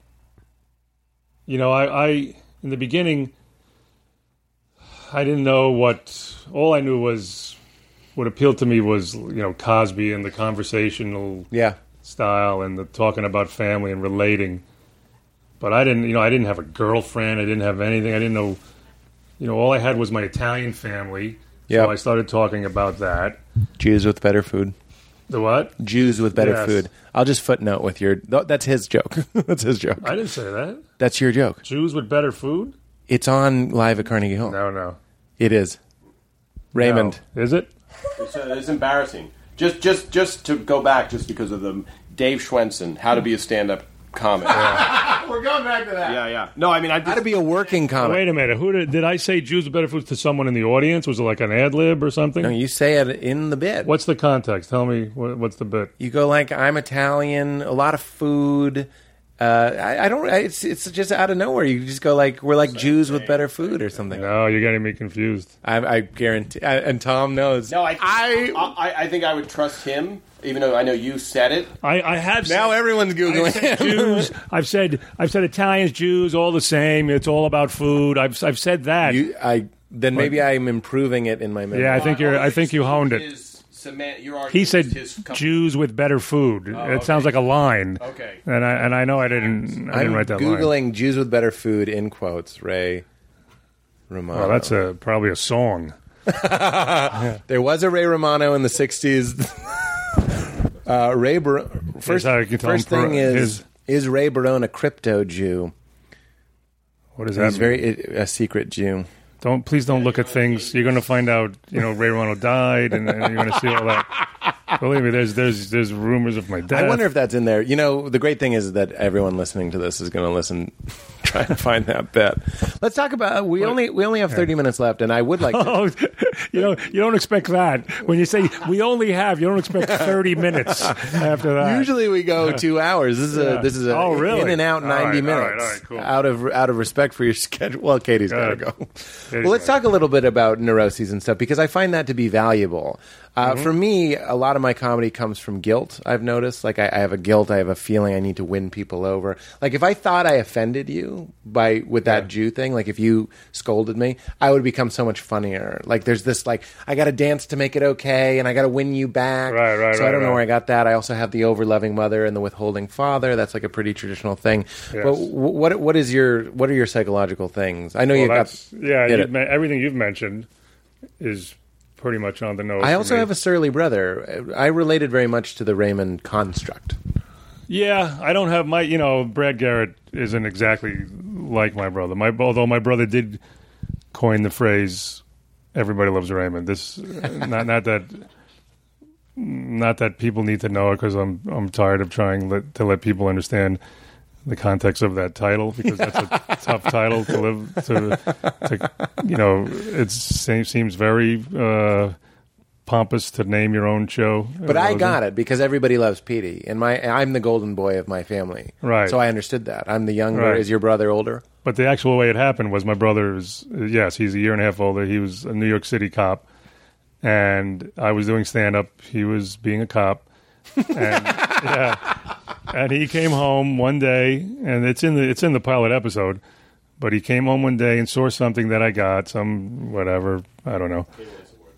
you know, I, I in the beginning, I didn't know what. All I knew was what appealed to me was you know Cosby and the conversational yeah. style and the talking about family and relating. But I didn't, you know, I didn't have a girlfriend. I didn't have anything. I didn't know, you know, all I had was my Italian family. Yeah. So I started talking about that. Jews with better food. The what? Jews with better Yes. food. I'll just footnote with your. That's his joke. that's his joke. I didn't say that. That's your joke. Jews with better food? It's on live at Carnegie Hall. No, no. It is. Raymond. No. Is it? It's, uh, it's embarrassing. Just, just, just to go back, just because of the Dave Schwensen, how to be a stand-up comic. We're going back to that. yeah, yeah. No, I mean, I how to be a working comic. Wait a minute. Who did, did I say Jews are better food to someone in the audience? Was it like an ad lib or something? No, you say it in the bit. What's the context? Tell me what, what's the bit. You go like, I'm Italian, a lot of food. Uh, I, I don't. I, it's it's just out of nowhere. You just go like, we're like Jews with better food or something. No, you're getting me confused. I, I guarantee. I, and Tom knows. no, I, I, I, I think I would trust him, even though I know you said it. I, I have now said, everyone's I've googling. said Jews. I've said I've said Italians, Jews, all the same. It's all about food. I've I've said that. You, I then maybe I'm improving it in my memory. yeah, I think you're. I think you honed it. His seman- your argument He said his Jews with better food. it okay. sounds like a line. Okay. And I and I know I didn't. I I'm didn't write that googling line. Jews with better food in quotes. Ray Romano. Well, that's a probably a song. There was a Ray Romano in the '60s. uh, Ray Bar- first, how you can tell first him pro- thing is his- is Ray Barone a crypto Jew? What does that He's mean? very a secret Jew. Don't please don't look at things. You're going to find out. You know, Ray Romano died, and, and you're going to see all that. Believe me, there's there's there's rumors of my death. I wonder if that's in there. You know, the great thing is that everyone listening to this is going to listen, try to find that bit. Let's talk about. We only we only have thirty minutes left, and I would like. to... Oh, you know, you don't expect that when you say we only have. You don't expect thirty minutes after that. Usually we go two hours. This is a this is a Oh, really? in and out ninety all right, minutes all right, cool. out of out of respect for your schedule. Well, Katie's got to go. Well, let's talk a little bit about neuroses and stuff because I find that to be valuable. Uh, Mm-hmm. For me, a lot of my comedy comes from guilt. I've noticed, like I, I have a guilt. I have a feeling I need to win people over. Like if I thought I offended you by with that Jew thing, like if you scolded me, I would become so much funnier. Like there's this like I got to dance to make it okay, and I got to win you back. Right, right, So I don't know where I got that. I also have the over loving mother and the withholding father. That's like a pretty traditional thing. Yes. But wh- what what is your what are your psychological things? I know Well, you got yeah. You've me- everything you've mentioned is pretty much on the nose. I also have a surly brother. I related very much to the Raymond construct. Yeah, I don't have my. You know, Brad Garrett isn't exactly like my brother. My although my brother did coin the phrase "Everybody loves Raymond." This not not that not that people need to know it because I'm I'm tired of trying let, to let people understand the context of that title because that's a tough title to live to, to you know it seems very uh, pompous to name your own show. But I got it because everybody loves Petey, and my I'm the golden boy of my family. Right. So I understood that. I'm the younger. Right. Is your brother older? But the actual way it happened was my brother's. Yes, he's a year and a half older. He was a New York City cop, and I was doing stand up. He was being a cop, and yeah, and he came home one day, and it's in the it's in the pilot episode. But he came home one day and saw something that I got, some whatever I don't know.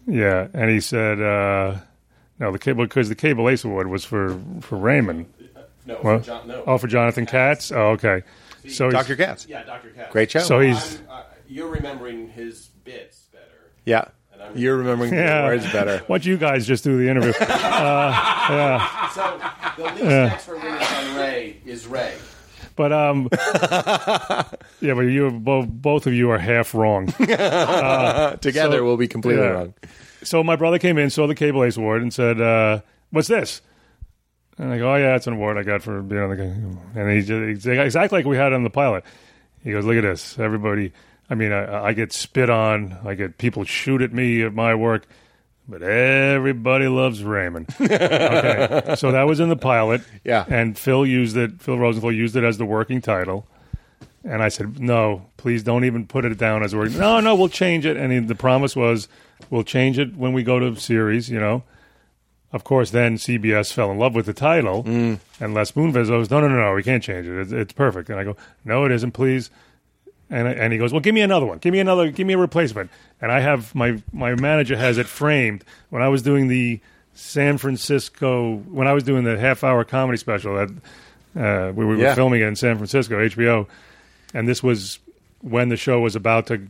Yeah, and he said, uh, "No, the cable because the Cable Ace Award was for for Raymond. No, Well, John, no. Oh, for Jonathan Katz. Oh, okay. So Dr. Katz. Yeah, Dr. Katz. Great show. So he's uh, you're remembering his bits better. yeah. And You're remembering the words better. Why don't you guys just do the interview? So the least expert witness on Ray is Ray. But um, yeah, but you both both of you are half wrong. Together, So- we'll be completely yeah. wrong. So my brother came in, saw the Cable Ace Award, and said, uh, "What's this?" And I go, "Oh yeah, it's an award I got for being on the." game." And he just exactly like we had on the pilot. He goes, "Look at this, everybody. I mean, I, I get spit on. I get people shoot at me at my work." But everybody loves Raymond. okay, so that was in the pilot. Yeah. and Phil used it. Phil Rosenthal used it as the working title. And I said, no, please don't even put it down as a working. No, no, we'll change it. And he, the promise was, we'll change it when we go to series. You know. Of course, then CBS fell in love with the title, mm. and Les Moonves goes, "No, no, no, no, we can't change it. It's, it's perfect." And I go, "No, it isn't, please." And and he goes, "Well, give me another one. Give me another. Give me a replacement." And I have my my manager has it framed when I was doing the San Francisco when I was doing the half hour comedy special that uh, we, we were Yeah. filming it in San Francisco HBO, and this was when the show was about to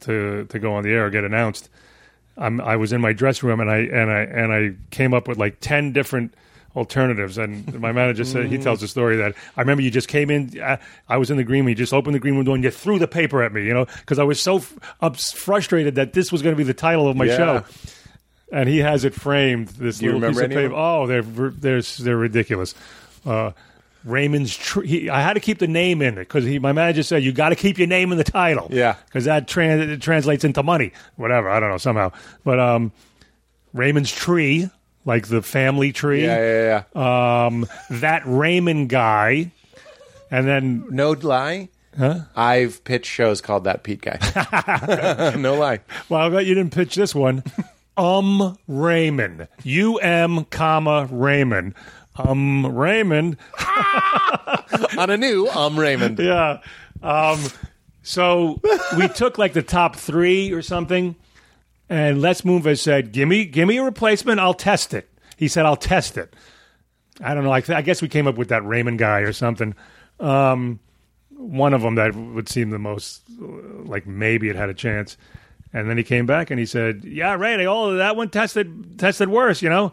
to to go on the air or get announced. I'm, I was in my dressing room and I and I and I came up with like ten different alternatives. And my manager said he tells the story that I remember you just came in. I, I was in the green room. You just opened the green room door and you threw the paper at me. You know, because I was so f- ups, frustrated that this was going to be the title of my Yeah. show. And he has it framed. This you little piece of any of paper. Oh, they're they're they're ridiculous. Uh, Raymond's tree. He, I had to keep the name in it because my manager said you got to keep your name in the title. Yeah. because that trans- it translates into money. Whatever I don't know somehow. But um, Raymond's tree, like the family tree. Yeah, yeah, yeah. Um, that Raymond guy, and then no lie. I've pitched shows called that Pete guy. no lie. well, I bet you didn't pitch this one. Um Raymond, U M comma Raymond, um Raymond. On a new um Raymond. Yeah. Um, so we took like the top three or something, and Les Moonves said, "Give me, give me a replacement. I'll test it." He said, "I'll test it." I don't know. I, th- I guess we came up with that Raymond guy or something. Um, one of them that would seem the most like maybe it had a chance. And then he came back and he said, "Yeah, right. Oh, that one tested tested worse, you know."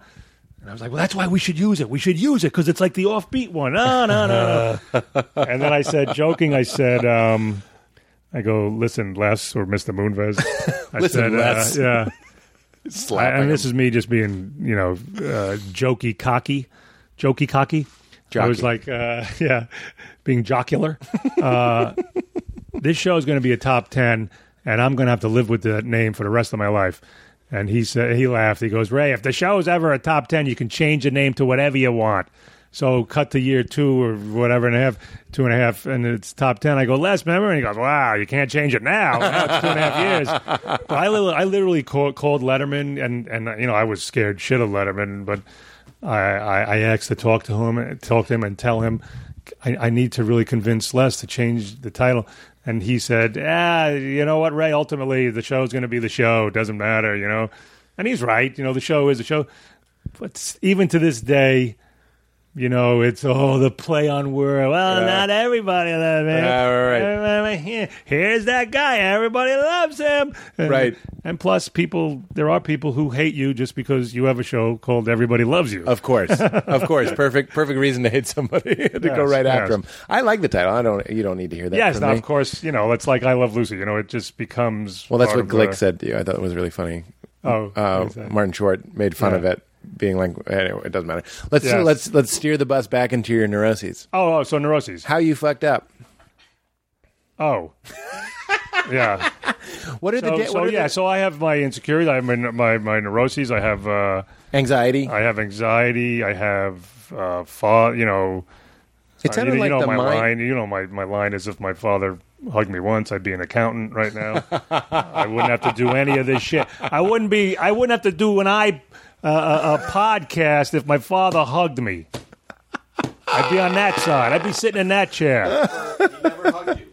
And I was like, "Well, that's why we should use it. We should use it because it's like the offbeat one." No, no, no, no. and then I said, joking, I said, um, "I go, listen, Les or Mister Moonves." I Listen, said, Les. Uh, yeah. I, and this is me just being, you know, uh, jokey, cocky, jokey, cocky. I was like, uh, yeah, being jocular. Uh, this show is going to be a top ten, and I'm going to have to live with that name for the rest of my life. And he said, he laughed. He goes, Ray, if the show is ever a top ten, you can change the name to whatever you want. So cut to year two or whatever and a half, two and a half, and it's top ten. I go, Les, remember? And he goes, Wow, you can't change it now. Now it's two and a half years. But I, literally, I literally called, called Letterman, and and you know I was scared shit of Letterman, but I, I, I asked to talk to him, talk to him, and tell him I, I need to really convince Les to change the title. And he said, "Ah, you know what, Ray? Ultimately, the show's going to be the show. It doesn't matter, you know." And he's right. You know, the show is the show. But even to this day, you know, it's oh the play on word. Well, not everybody loves him. Yeah, right, here- Here's that guy. Everybody loves him. And- Right. And plus, people there are people who hate you just because you have a show called Everybody Loves You. Of course, of course, perfect, perfect reason to hate somebody to go Yes, right yes. after him. I like the title. I don't. You don't need to hear that. yes, now of course, you know it's like I Love Lucy. You know, it just becomes. Well, that's what Glick the- said to you. I thought it was really funny. Oh, Uh? Martin Short made fun Yeah. of it, being like, anyway, it doesn't matter. Let's let's let's steer the bus back into your neuroses. Oh, oh, so neuroses. How you fucked up? Oh, yeah. What are the So, da- so what are yeah, the- so I have my insecurity. I have my my, my neuroses. I have uh, anxiety? I have anxiety. I have uh, fa- You know, It uh, sounded you, like you know the my mind- line. You know my my line is if my father hugged me once, I'd be an accountant right now. I wouldn't have to do any of this shit. I wouldn't be. I wouldn't have to do an i uh, a, a podcast if my father hugged me. I'd be on that side. I'd be sitting in that chair. He never hugged you.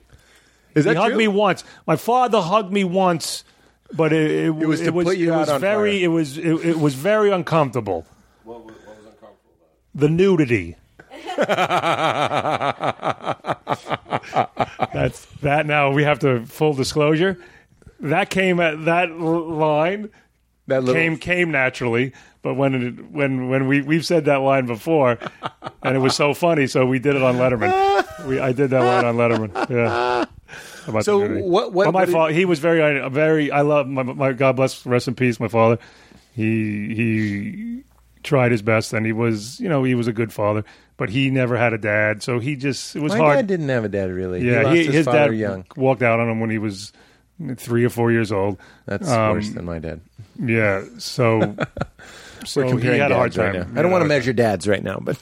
Is He that hugged true? me once. My father hugged me once, but it, it, It was to put you it out was on very fire. it was it, it was very uncomfortable. What was, what was uncomfortable about it? The nudity. That's that. Now we have to full disclosure. That came at that l- line That little- came came naturally. But when it, when when we we've said that line before, and it was so funny, so we did it on Letterman. We I did that line on Letterman. Yeah. About So what- what- But my father, he was very very. I love my, my God bless rest in peace, my father. He he tried his best, and he was you know he was a good father, but he never had a dad, so he just it was My hard. dad didn't have a dad really. he Yeah, lost he, his, his dad young. walked out on him when he was three or four years old. That's Um, worse than my dad. Yeah, so so he had a hard dads right time. now. I don't want to Yeah. measure dads right now, but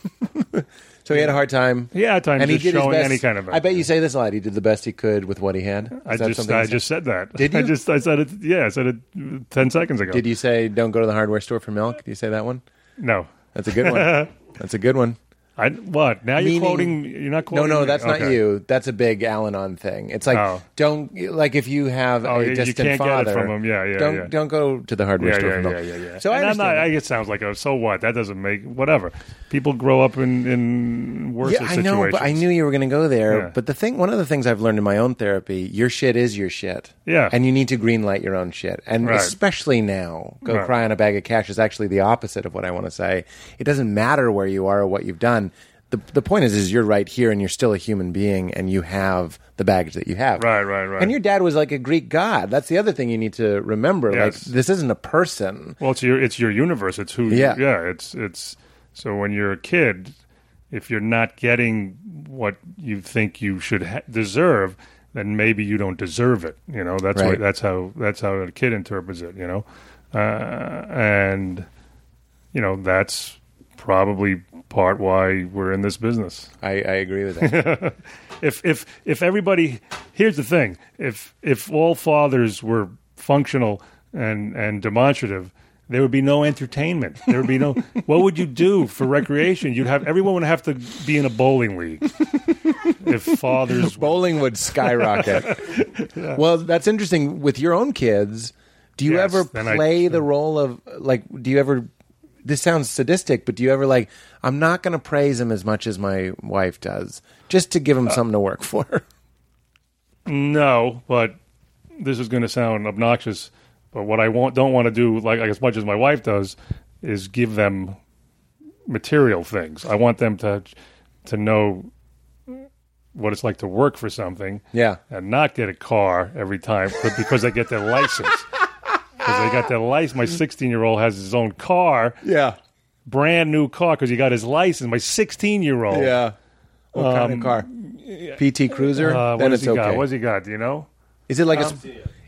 so he had a hard time. He had time and he just did his showing best. any kind of. I bet you say this a lot. He did the best he could with what he had. Is I that just something I you said? just said that. Did I you? just I said it. Yeah, I said it ten seconds ago. Did you say don't go to the hardware store for milk? Did you say that one? No. That's a good one. That's a good one. I what? Now you're quoting. You're not quoting. no, me. that's not Okay. you. That's a big Al-Anon thing. It's like Oh. don't like if you have Oh, a you- you distant can't get it father from him. Yeah, yeah, Don't yeah. don't go to the hardware Yeah, store yeah, for yeah, milk. yeah, yeah. So I and I'm not. I, it sounds like a so what? That doesn't make whatever. People grow up in in worse yeah, I situations. know, but I knew you were going to go there. Yeah. But the thing, one of the things I've learned in my own therapy, your shit is your shit. Yeah. and you need to greenlight your own shit. And Right. especially now, go Right. cry on a bag of cash is actually the opposite of what I want to say. It doesn't matter where you are or what you've done. The, the point is, is you're right here and you're still a human being and you have the baggage that you have. Right, right, right. And your dad was like a Greek god. That's the other thing you need to remember. Like, this isn't a person. Well, it's your it's your universe. It's who. Yeah. yeah. It's it's so when you're a kid, if you're not getting what you think you should ha- deserve, then maybe you don't deserve it. You know, that's Right. what, that's how that's how a kid interprets it. You know, uh, and you know that's probably part why we're in this business. I, I agree with that. if if if everybody here's the thing if if all fathers were functional and and demonstrative there would be no entertainment there would be no what would you do for recreation you'd have everyone would have to be in a bowling league if fathers bowling would skyrocket. Well, that's interesting. With your own kids, do you Yes, ever then I- play the role of like? Do you ever? This sounds sadistic, but do you ever like? I'm not going to praise him as much as my wife does, just to give him uh, something to work for. no but this is going to sound obnoxious but what i want don't want to do like, like as much as my wife does is give them material things i want them to to know what it's like to work for something yeah, and not get a car every time because they get their license. Because they got their license. My 16 year old has his own car, yeah, brand new car, because he got his license. My 16 year old. yeah. What kind of car? PT Cruiser. Uh, what then has it's he got? okay. What's he got? Do you know? Is it like a?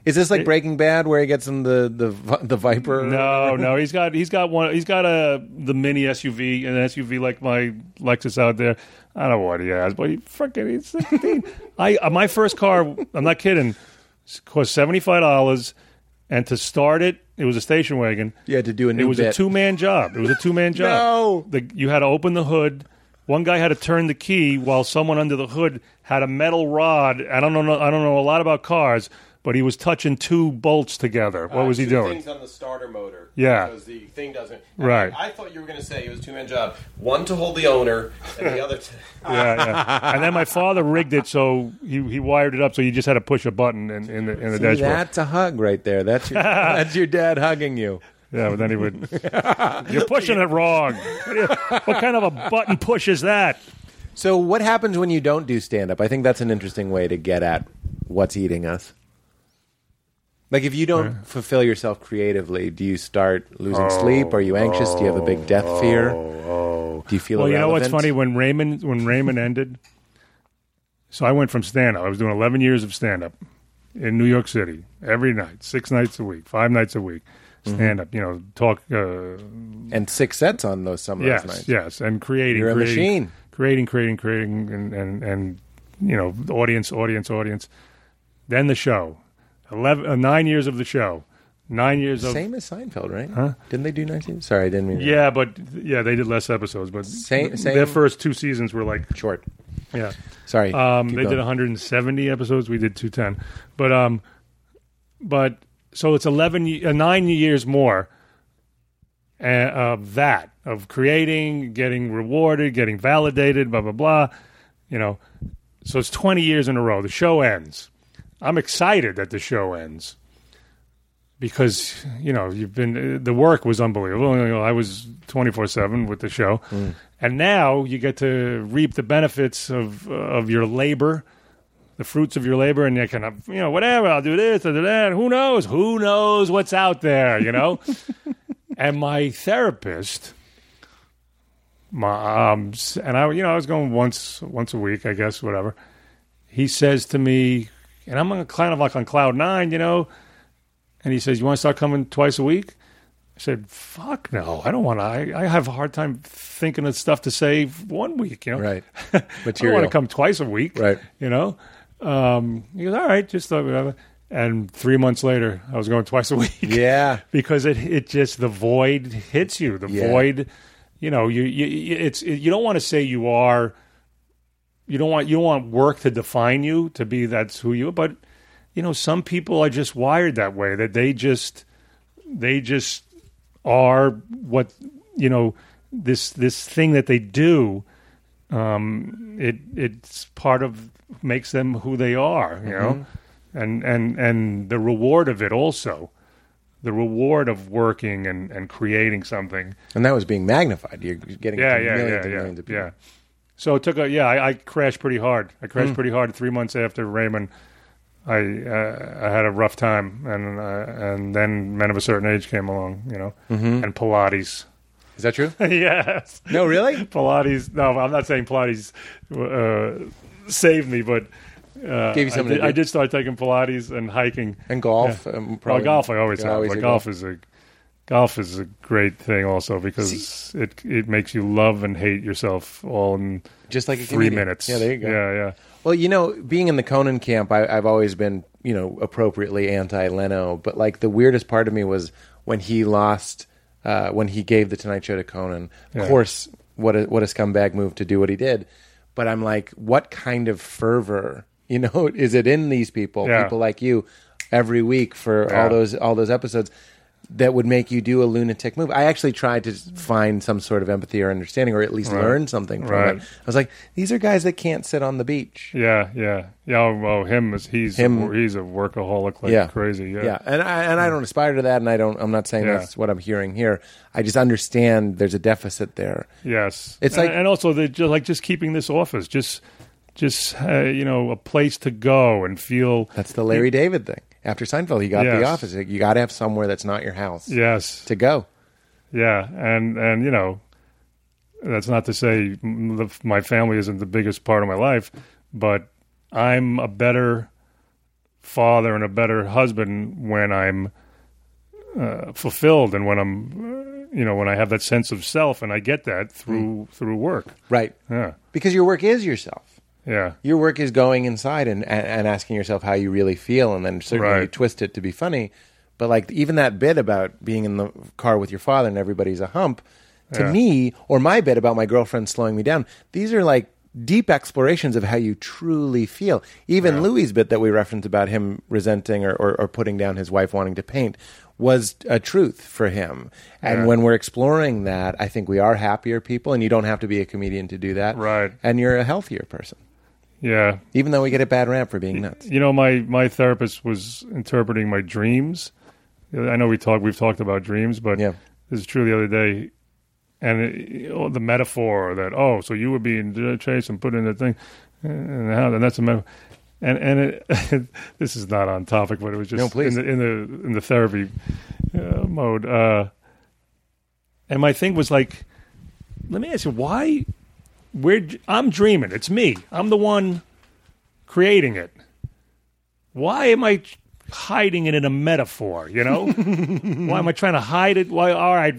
Is this like Breaking Bad, where he gets in the the vi- the Viper? No, no. He's got he's got one. He's got a the mini SUV, an SUV like my Lexus out there. I don't know what he has, but he freaking he's 16. I uh, my first car. I'm not kidding. Cost seventy five dollars, and to start it, it was a station wagon. You had to do a new It was a two man job. It was a two man job. No. the, you had to open the hood. One guy had to turn the key while someone under the hood had a metal rod. I don't know. I don't know a lot about cars, but he was touching two bolts together. What uh, was he two doing? Things on the starter motor. Yeah. because the thing doesn't. and Right. I, I thought you were going to say it was two man job. One to hold the owner, and the other. to... yeah, yeah. And then my father rigged it so he, he wired it up so you just had to push a button in, in the in the See, dashboard. that's a hug right there. That's your that's your dad hugging you. Yeah, but then he would. You're pushing it wrong. What, do you- what kind of a button push is that? So, what happens when you don't do stand up? I think that's an interesting way to get at what's eating us. Like, if you don't fulfill yourself creatively, do you start losing sleep? Are you anxious? do you have a big death fear? Do you feel Well, you know what's irrelevant? funny when Raymond when Raymond ended. So I went from stand up. I was doing 11 years of stand up in New York City every night, six nights a week, five nights a week. Mm-hmm. Stand up, you know, talk. Uh, And six sets on those some of yes, those nights. yes, and creating. You're a creating, machine. Creating, creating, creating, and and and you know, audience, audience, audience. Then the show, eleven, uh, nine years of the show, nine years of Same as Seinfeld, right? Huh? Didn't they do 19? Sorry, I didn't mean to- yeah, but yeah, they did less episodes, but Same- same- their first two seasons were like Short. yeah. Sorry. Um, keep they going. did 170 episodes. We did 210, but um, but so it's 11, ye- uh, nine years more uh, of that of creating, getting rewarded, getting validated, blah blah blah. You know, so it's 20 years in a row. The show ends. I'm excited that the show ends. because you know you've been the work was unbelievable. You know, I was twenty four seven with the show, and now you get to reap the benefits of of your labor, the fruits of your labor, and you can have, you know whatever. I'll do this, I'll do that. Who knows? Who knows what's out there? You know. and my therapist, my um, and I, you know, I was going once once a week, I guess, whatever. He says to me, and I'm on kind of like on cloud nine, you know. And he says, "You want to start coming twice a week?" I said, "Fuck no, I don't want to. I, I have a hard time thinking of stuff to say one week, you know. Right. I don't want to come twice a week, Right. You know." Um, he goes, "All right, just uh, whatever." And three months later, I was going twice a week. Yeah. because it it just the void hits you. The Yeah. void, you know, you, you you- it's it, you don't want to say you are. You don't want you don't want work to define you to be that's who you. Are. But you know, some people are just wired that way. That they just they just are what you know this this thing that they do. Um, it it's part of makes them who they are. You know, and and and the reward of it also the reward of working and, and creating something. And that was being magnified. You're getting Yeah, yeah, millions yeah, and yeah, millions of people. yeah. So it took a yeah. I, I crashed pretty hard. I crashed pretty hard three months after Raymond. I uh, I had a rough time, and uh, and then Men of a Certain Age came along, you know, and Pilates. Is that true? yes, no, really? Pilates. No, I'm not saying Pilates uh, saved me, but uh, Gave you I something did, to do. I did start taking Pilates and hiking. And golf. Yeah. Um, Well, golf I always have. always do golf is a golf is a great thing also because it it makes you love and hate yourself all in Just like three comedian. minutes. Yeah, there you go. Yeah, yeah. Well, you know, being in the Conan camp, I, I've always been, you know, appropriately anti Leno. But like the weirdest part of me was when he lost, uh, when he gave the Tonight Show to Conan. Of Yeah. course, what a what a scumbag move to do what he did. But I'm like, what kind of fervor, you know, is it in these people, Yeah. people like you, every week for Yeah. all those all those episodes? That would make you do a lunatic move. I actually tried to find some sort of empathy or understanding, or at least Right. learn something from Right. it. I was like, these are guys that can't sit on the beach. Yeah, yeah, yeah. Oh, well, him is he's him, he's a workaholic like yeah. crazy. Yeah, yeah, and I and I don't aspire to that, and I don't. I'm not saying Yeah. that's what I'm hearing here. I just understand there's a deficit there. Yes, It's and, like- and also the just like just keeping this office, just just uh, you know a place to go and feel. That's the Larry David thing. After Seinfeld, he got the office. You got to have somewhere that's not your house Yes, to go. Yeah, and and you know, that's not to say the, my family isn't the biggest part of my life, but I'm a better father and a better husband when I'm uh, fulfilled and when I'm, uh, you know, when I have that sense of self, and I get that through through work. Right, Yeah, because your work is yourself. Yeah, Your work is going inside and, and, and asking yourself how you really feel, and then certainly you twist it to be funny. But like even that bit about being in the car with your father and everybody's a hump, to Yeah. me, or my bit about my girlfriend slowing me down, these are like deep explorations of how you truly feel. Even Louis' bit that we referenced about him resenting or, or, or putting down his wife wanting to paint was a truth for him. And Yeah. when we're exploring that, I think we are happier people, and you don't have to be a comedian to do that. Right. And you're a healthier person yeah. even though we get a bad rap for being nuts. You know, my my therapist was interpreting my dreams. I know we talk we've talked about dreams, but Yeah. this is true the other day. And it, you know, the metaphor that oh, so you were being chased and put in the thing, and how and that's a metaphor. And and it, this is not on topic, but it was just No, in the in the in the therapy uh, mode. Uh, and my thing was like, let me ask you why. We're, I'm dreaming. It's me. I'm the one creating it. Why am I hiding it in a metaphor? You know, why am I trying to hide it? Why? All right,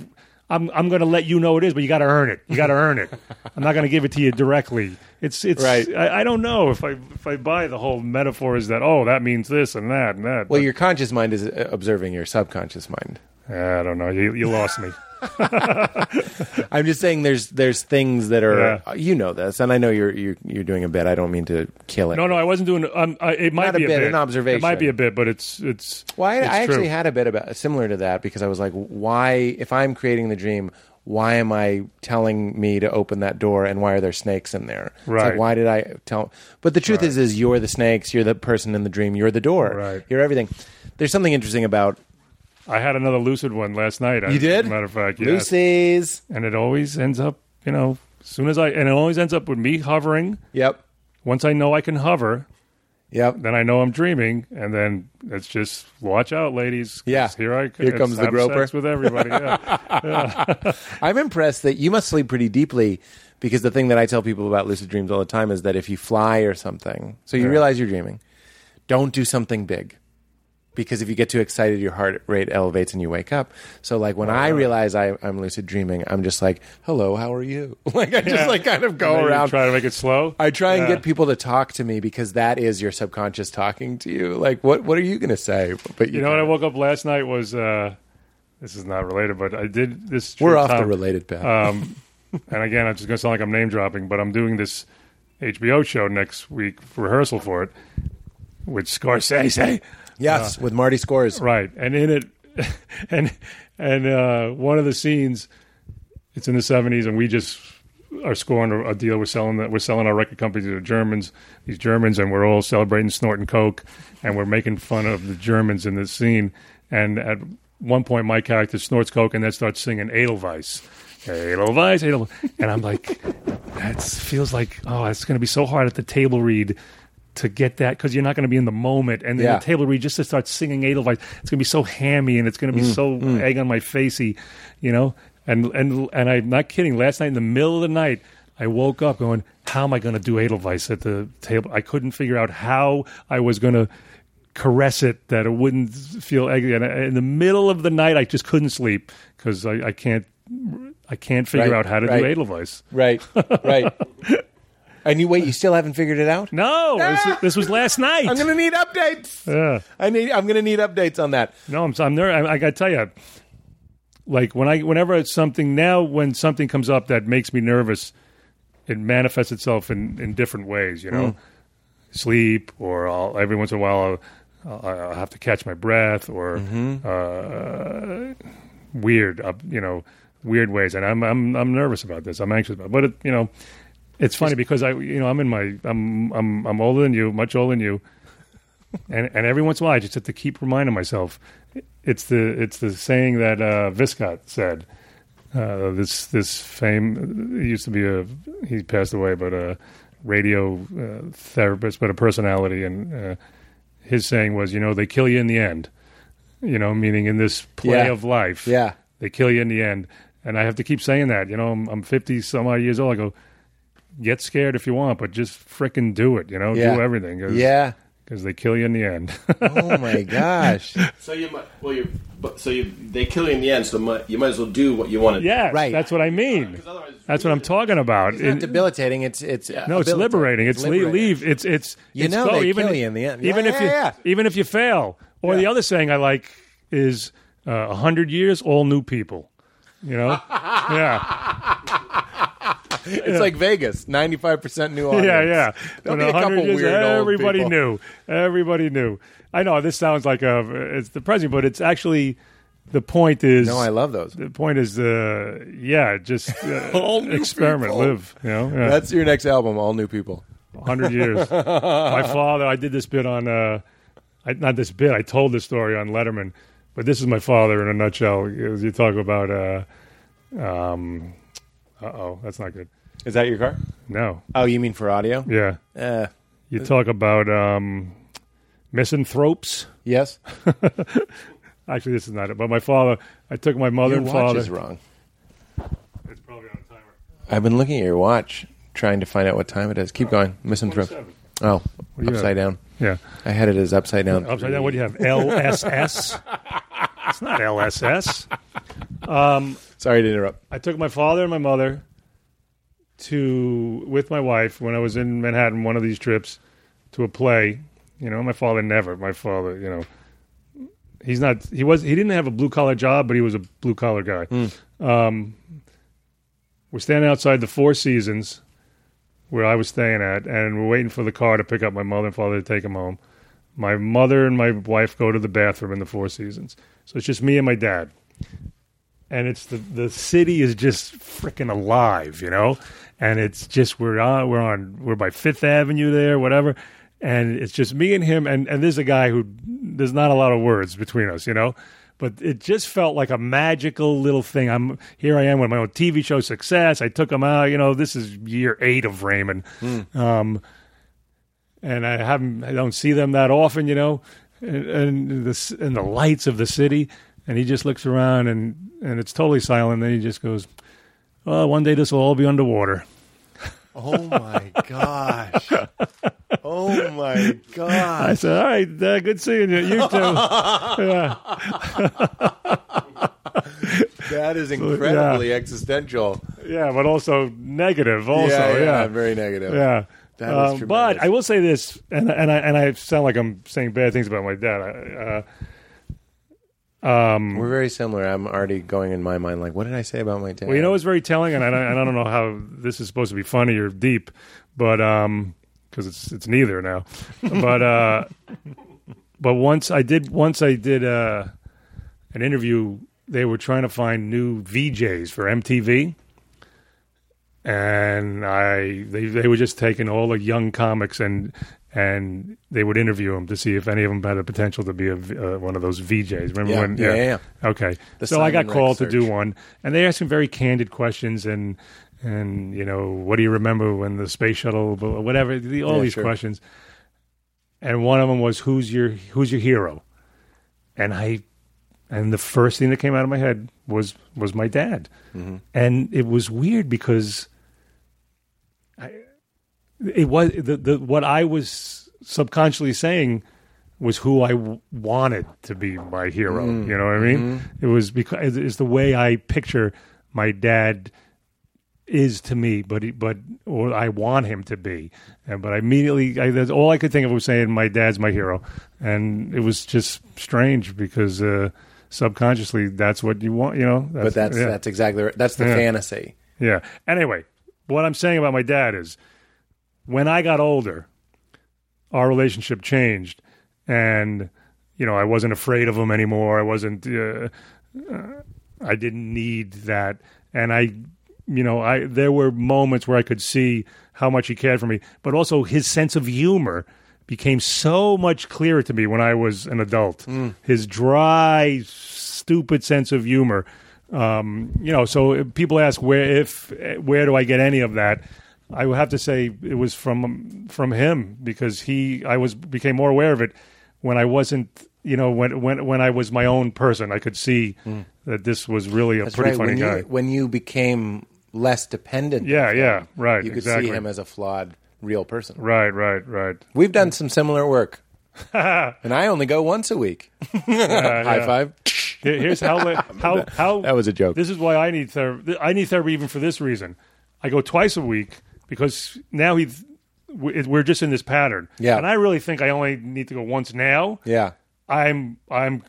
I'm I'm going to let you know it is, but you got to earn it. You got to earn it. I'm not going to give it to you directly. It's it's. Right. I, I don't know if I if I buy the whole metaphor is that oh that means this and that and that. Well, but- your conscious mind is uh, observing your subconscious mind. I don't know. You you lost me. I'm just saying there's there's things that are Yeah. you know this, and I know you're you're, you're doing a bit. I don't mean to kill it. No, no, I wasn't doing. Um, I, it might Not a be bit, bit. an observation. It might be a bit, but it's it's. Well, I, it's I actually had a bit about similar to that because I was like, why? If I'm creating the dream, why am I telling me to open that door, and why are there snakes in there? It's like, Right. why did I tell? But the truth is, is you're the snakes. You're the person in the dream. You're the door. Right. You're everything. There's something interesting about I had another lucid one last night. You did? As a matter of fact, yes. Lucy's. And it always ends up, you know, as soon as I, and it always ends up with me hovering. Yep. Once I know I can hover, Yep. then I know I'm dreaming, and then it's just watch out, ladies. Yeah. here I come. Here comes the groper. with everybody. Yeah. I'm impressed that you must sleep pretty deeply because the thing that I tell people about lucid dreams all the time is that if you fly or something, so you Yeah. realize you're dreaming, don't do something big. Because if you get too excited, your heart rate elevates and you wake up. So, like when I realize I, I'm lucid dreaming, I'm just like, "Hello, how are you?" Like I just Yeah. like kind of go around. try to make it slow. I try and get people to talk to me because that is your subconscious talking to you. Like, what what are you going to say? But You know what I woke up last night was. uh This is not related, but I did this. We're off the related path. Um, and again, I'm just going to sound like I'm name dropping, but I'm doing this HBO show next week, rehearsal for it, with Scorsese. Yes, with Marty Scores. Right, and in it, and and uh, one of the scenes, it's in the seventies, and we just are scoring a, a deal. We're selling that. We're selling our record company to the Germans. These Germans, and we're all celebrating snorting coke, and we're making fun of the Germans in this scene. And at one point, my character snorts coke and then starts singing Edelweiss. Edelweiss, Edelweiss. And I'm like, that feels like, oh, it's going to be so hard at the table read to get that because you're not going to be in the moment. And then Yeah. the table read just to start singing Edelweiss, it's going to be so hammy and it's going to be mm, so mm. egg on my facey, you know. And and and I'm not kidding. Last night in the middle of the night, I woke up going, "How am I going to do Edelweiss at the table?" I couldn't figure out how I was going to caress it that it wouldn't feel eggy. And in the middle of the night, I just couldn't sleep because I, I can't. I can't figure Right, out how to right. do Edelweiss. Right, right. and you wait, you still haven't figured it out? No, this, this was last night. I'm going to need updates. yeah. I need. I'm going to need updates on that. No, I'm, I'm there. I, I got to tell you, like when I, whenever it's something now, when something comes up that makes me nervous, it manifests itself in, in different ways. You know, sleep, or I'll, every once in a while I'll, I'll have to catch my breath, or uh, weird, uh, you know, weird ways. And I'm I'm I'm nervous about this. I'm anxious about, it. but it, you know. It's funny because I, you know, I'm in my, I'm, I'm, I'm older than you, much older than you, and and every once in a while I just have to keep reminding myself. It's the it's the saying that uh, Viscott said. Uh, this this fame used to be a he passed away, but a radio uh, therapist, but a personality, and uh, his saying was, you know, they kill you in the end. You know, meaning in this play Yeah. of life, Yeah. they kill you in the end. And I have to keep saying that. You know, I'm, I'm 50 some odd years old. I go, get scared if you want, but just frickin' do it. You know, Yeah. do everything. Cause, Yeah. because they kill you in the end. Oh my gosh. So you might, well, you, but so you, they kill you in the end. So mu- you might as well do what you want to. do. yes, Right. that's what I mean. Otherwise, That's what I'm talking about. It's not It- debilitating. It's it's no, it's liberating. It's, le- liberating. leave. It's it's You it's know go. they even, kill you in the end. Even Yeah, if yeah, you yeah. even if you fail. Or the other saying I like is uh, a hundred years, all new people. You know, yeah, It's like Vegas. Ninety five percent new audience. yeah, yeah. There'll When be a couple years, weird old everybody people. knew. Everybody knew. I know this sounds like a it's depressing, but it's actually the point is No, I love those. the point is uh, yeah, just uh, experiment, people. live. You know, yeah. That's your next album. All new people. hundred years. My father, I did this bit on, uh, I, not this bit. I told this story on Letterman, but this is my father in a nutshell. As you talk about, uh, um, uh oh, that's not good. Is that your car? No, Oh, you mean for audio? yeah, Uh, you talk about um, misanthropes. yes. Actually, this is not it. But my father, I took my mother Your and watch father. is wrong. It's probably on a timer. I've been looking at your watch, trying to find out what time it is. Keep going. Misanthrope. 27. Oh, do you upside have? down. Yeah, I had it as upside down. upside down. What do you have? LSS. it's not LSS. Sorry to interrupt. I took my father and my mother to with my wife when I was in Manhattan one of these trips to a play. You know, my father never. My father, you know, he's not. He was. He didn't have a blue collar job, but he was a blue collar guy. Um, we're standing outside the Four Seasons where I was staying at, and we're waiting for the car to pick up my mother and father to take them home. My mother and my wife go to the bathroom in the Four Seasons, so it's just me and my dad and it's the the city is just freaking alive, you know. And it's just we're on we're on we're by Fifth Avenue there, whatever. And it's just me and him, and and there's a guy who there's not a lot of words between us, you know. but it just felt like a magical little thing. I'm here. I am with my own TV show success. I took him out. You know, this is year eight of Raymond, um, and I haven't. I don't see them that often. You know, and, and the and the lights of the city. And he just looks around, and and it's totally silent. Then he just goes, "Well, one day this will all be underwater." Oh my gosh. Oh my gosh. I said, "All right, uh, good seeing you. You too." yeah. That is incredibly existential. Yeah, but also negative. Also, yeah, yeah, yeah, yeah. very negative. Um, That is but. I will say this, and and I and I sound like I'm saying bad things about my dad. I, uh, um, We're very similar. I'm already going in my mind like, what did I say about my dad? well, you know, it's very telling, and I, don't- and I don't know how this is supposed to be funny or deep, but um, because it's it's neither now. But uh, but once I did once I did uh, an interview. They were trying to find new VJs for MTV. and I they they were just taking all the young comics and and they would interview them to see if any of them had the potential to be a, uh, one of those VJs. Remember Yeah, when? yeah, yeah, Okay, The so I got called to do one, and they asked some very candid questions and and you know what do you remember when the space shuttle, whatever, the, all Yeah, these sure. questions. And one of them was who's your who's your hero, and I and the first thing that came out of my head was was my dad, Mm-hmm. and it was weird because I, it was the, the what I was subconsciously saying was who I w- wanted to be my hero. Mm-hmm. You know what I mean? It was because it's the way I picture my dad is to me, but he, but or I want him to be. And but I immediately, I, that's all I could think of was saying my dad's my hero, and it was just strange because uh, subconsciously that's what you want. You know, but that's yeah. that's exactly right. That's the Yeah. fantasy. Yeah. Anyway, what I'm saying about my dad is when I got older, our relationship changed. And, you know, I wasn't afraid of him anymore. I wasn't, uh, uh, I didn't need that. And I, you know, I, there were moments where I could see how much he cared for me, but also his sense of humor became so much clearer to me when I was an adult. His dry, stupid sense of humor. Um, you know, so people ask where if where do I get any of that? I would have to say it was from from him because he I was became more aware of it when I wasn't you know when when when I was my own person. I could see hmm. that this was really a That's pretty right. funny when guy. you when you became less dependent. Yeah, of yeah, right, You could exactly. see him as a flawed real person. right, right, right. We've done some similar work. and I only go once a week. High yeah. five. Here's how how how That was a joke. This is why I need therapy. I need therapy even for this reason. I go twice a week because now he's we- we're just in this pattern. Yeah. and I really think I only need to go once now. Yeah. I'm I'm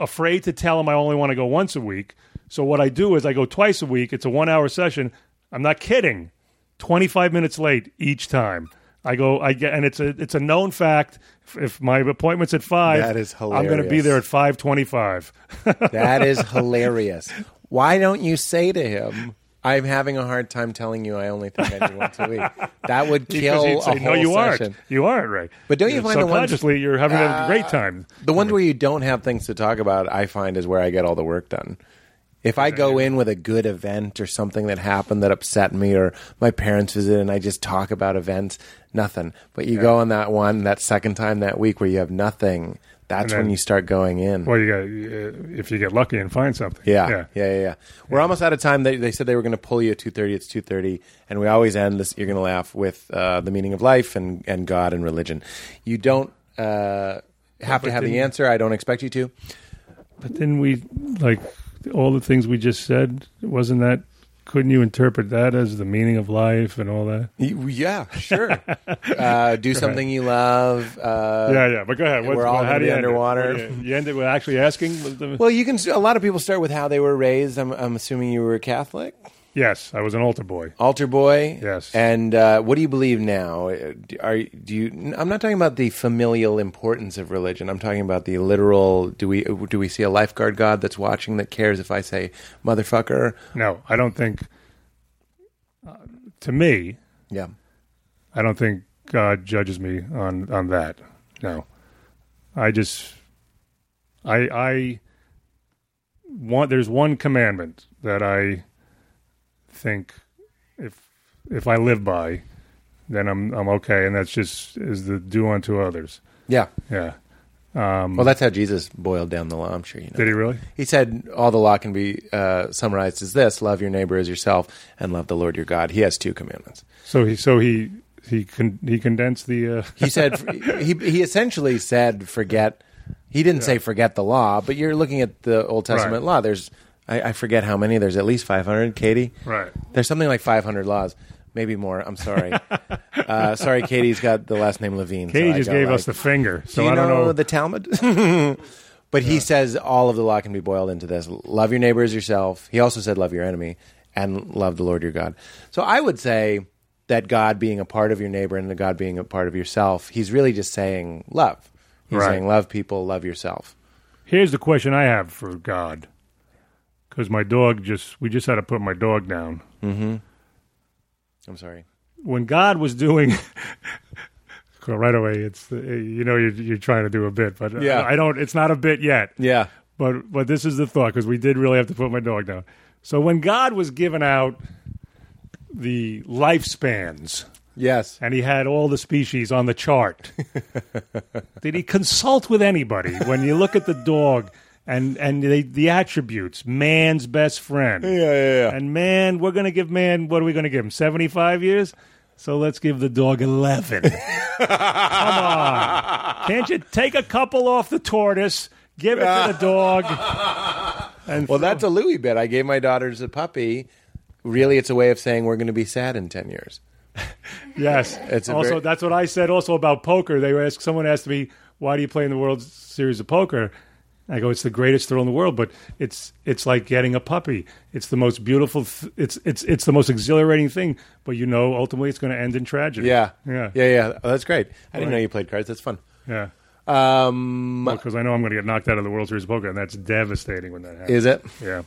afraid to tell him I only want to go once a week. So what I do is I go twice a week. It's a one hour session. I'm not kidding. Twenty five minutes late each time. I go. I get, and it's a it's a known fact. If, if my appointment's at five, That is hilarious. I'm going to be there at five twenty five. That is hilarious. Why don't you say to him, I'm having a hard time telling you I only think I do once a week? That would kill a whole no, you session. aren't. You aren't, Ray. But don't you find the ones- subconsciously you're having a uh, great time? The ones where you don't have things to talk about, I find is where I get all the work done. If I go in with a good event or something that happened that upset me, or my parents visit and I just talk about events, nothing. But you go on that one, that second time that week where you have nothing, that's then- when you start going in. Well, you got uh, if you get lucky and find something. Yeah, yeah. yeah, yeah, yeah. We're almost out of time. They, they said they were going to pull you at two thirty. It's two thirty, and we always end this. You're going to laugh with uh, the meaning of life and and God and religion. You don't uh, have but to have the answer. I don't expect you to. But then we like all the things we just said. Wasn't that? Couldn't you interpret that as the meaning of life and all that? Yeah, sure. uh, do something you love. Uh, yeah, yeah. But go ahead. we're all how do you end underwater. Do You, you end it with actually asking. Well, you can. A lot of people start with how they were raised. I'm, I'm assuming you were Catholic, yes, I was an altar boy. altar boy. Yes. And uh, what do you believe now? Uh, Are do you? I'm not talking about the familial importance of religion. I'm talking about the literal. Do we do we see a lifeguard God that's watching that cares if I say motherfucker? No, I don't think. Uh, to me, Yeah. I don't think God judges me on on that. No, I just, I I one there's one commandment that I think if if I live by, then I'm I'm okay, and that's just is the do unto others. Yeah. Yeah. Well, that's how Jesus boiled down the law. I'm sure you know. Did he really? He said all the law can be uh, summarized as this: love your neighbor as yourself, and love the Lord your God. He has two commandments. So he so he he con- he condensed the. Uh, He said he he essentially said forget. He didn't say forget the law, but you're looking at the Old Testament Right. law. There's I, I forget how many. There's at least 500. Katie, right. there's something like 500 laws, maybe more. I'm sorry. uh, sorry, Katie's got the last name Levine. Katie I just gave like- us the finger, so Do you I don't know, know. the Talmud? but he says all of the law can be boiled into this: love your neighbor as yourself. He also said love your enemy and love the Lord your God. So I would say that God being a part of your neighbor and the God being a part of yourself, he's really just saying love. He's Right. saying love people, love yourself. Here's the question I have for God, because my dog just we just had to put my dog down. I'm sorry. when God was doing right away, it's uh, you know you're, you're trying to do a bit, but Yeah. I, I don't. It's not a bit yet. Yeah. But but this is the thought because we did really have to put my dog down. So when God was giving out the lifespans Yes. and he had all the species on the chart, did he consult with anybody when you look at the dog and and the, the attributes? Man's best friend. Yeah, yeah, yeah. And man, we're going to give man, what are we going to give him? 75 years? So let's give the dog 11. Come on. Can't you take a couple off the tortoise, give it to the dog? And Well, that's a Louis bit. I gave my daughters a puppy. Really, it's a way of saying we're going to be sad in 10 years. yes. It's also, very- that's what I said also about poker. They were asked, someone asked me, why do you play in the World Series of Poker? I go, it's the greatest thrill in the world, but it's it's like getting a puppy. It's the most beautiful. Th- it's it's it's the most exhilarating thing. But you know, ultimately, it's going to end in tragedy. Yeah. yeah, Yeah, yeah. Oh, that's great. I didn't Right. know you played cards. That's fun. yeah. Um, Because I know I'm going to get knocked out of the World Series of Poker, and that's devastating when that happens. is it? Yeah.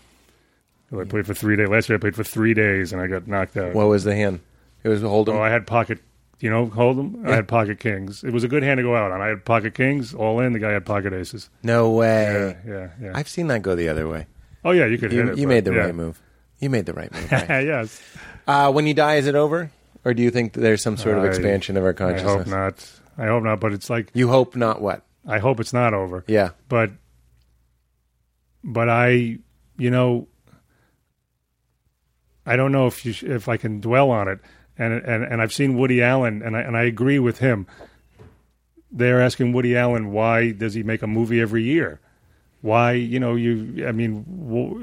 Well, I played for three days. Last year I played for three days, and I got knocked out. What was the hand? It was a Hold'em. oh, I had pocket, you know, hold them. I had pocket kings. It was a good hand to go out on. I had pocket kings all in. The guy had pocket aces. no way. yeah, yeah. I've seen that go the other way. oh yeah, you could You, it. you but- made the yeah. right move. You made the right move. Ray. yes. uh, when you die, is it over, or do you think there's some sort of I- expansion of our consciousness? I hope not. I hope not. But it's like You hope not. What? I hope it's not over. Yeah. but but I, you know, I don't know if you sh- if I can dwell on it, and and and I've seen Woody Allen, and I and I agree with him. They're asking Woody Allen why does he make a movie every year? Why you know you? I mean,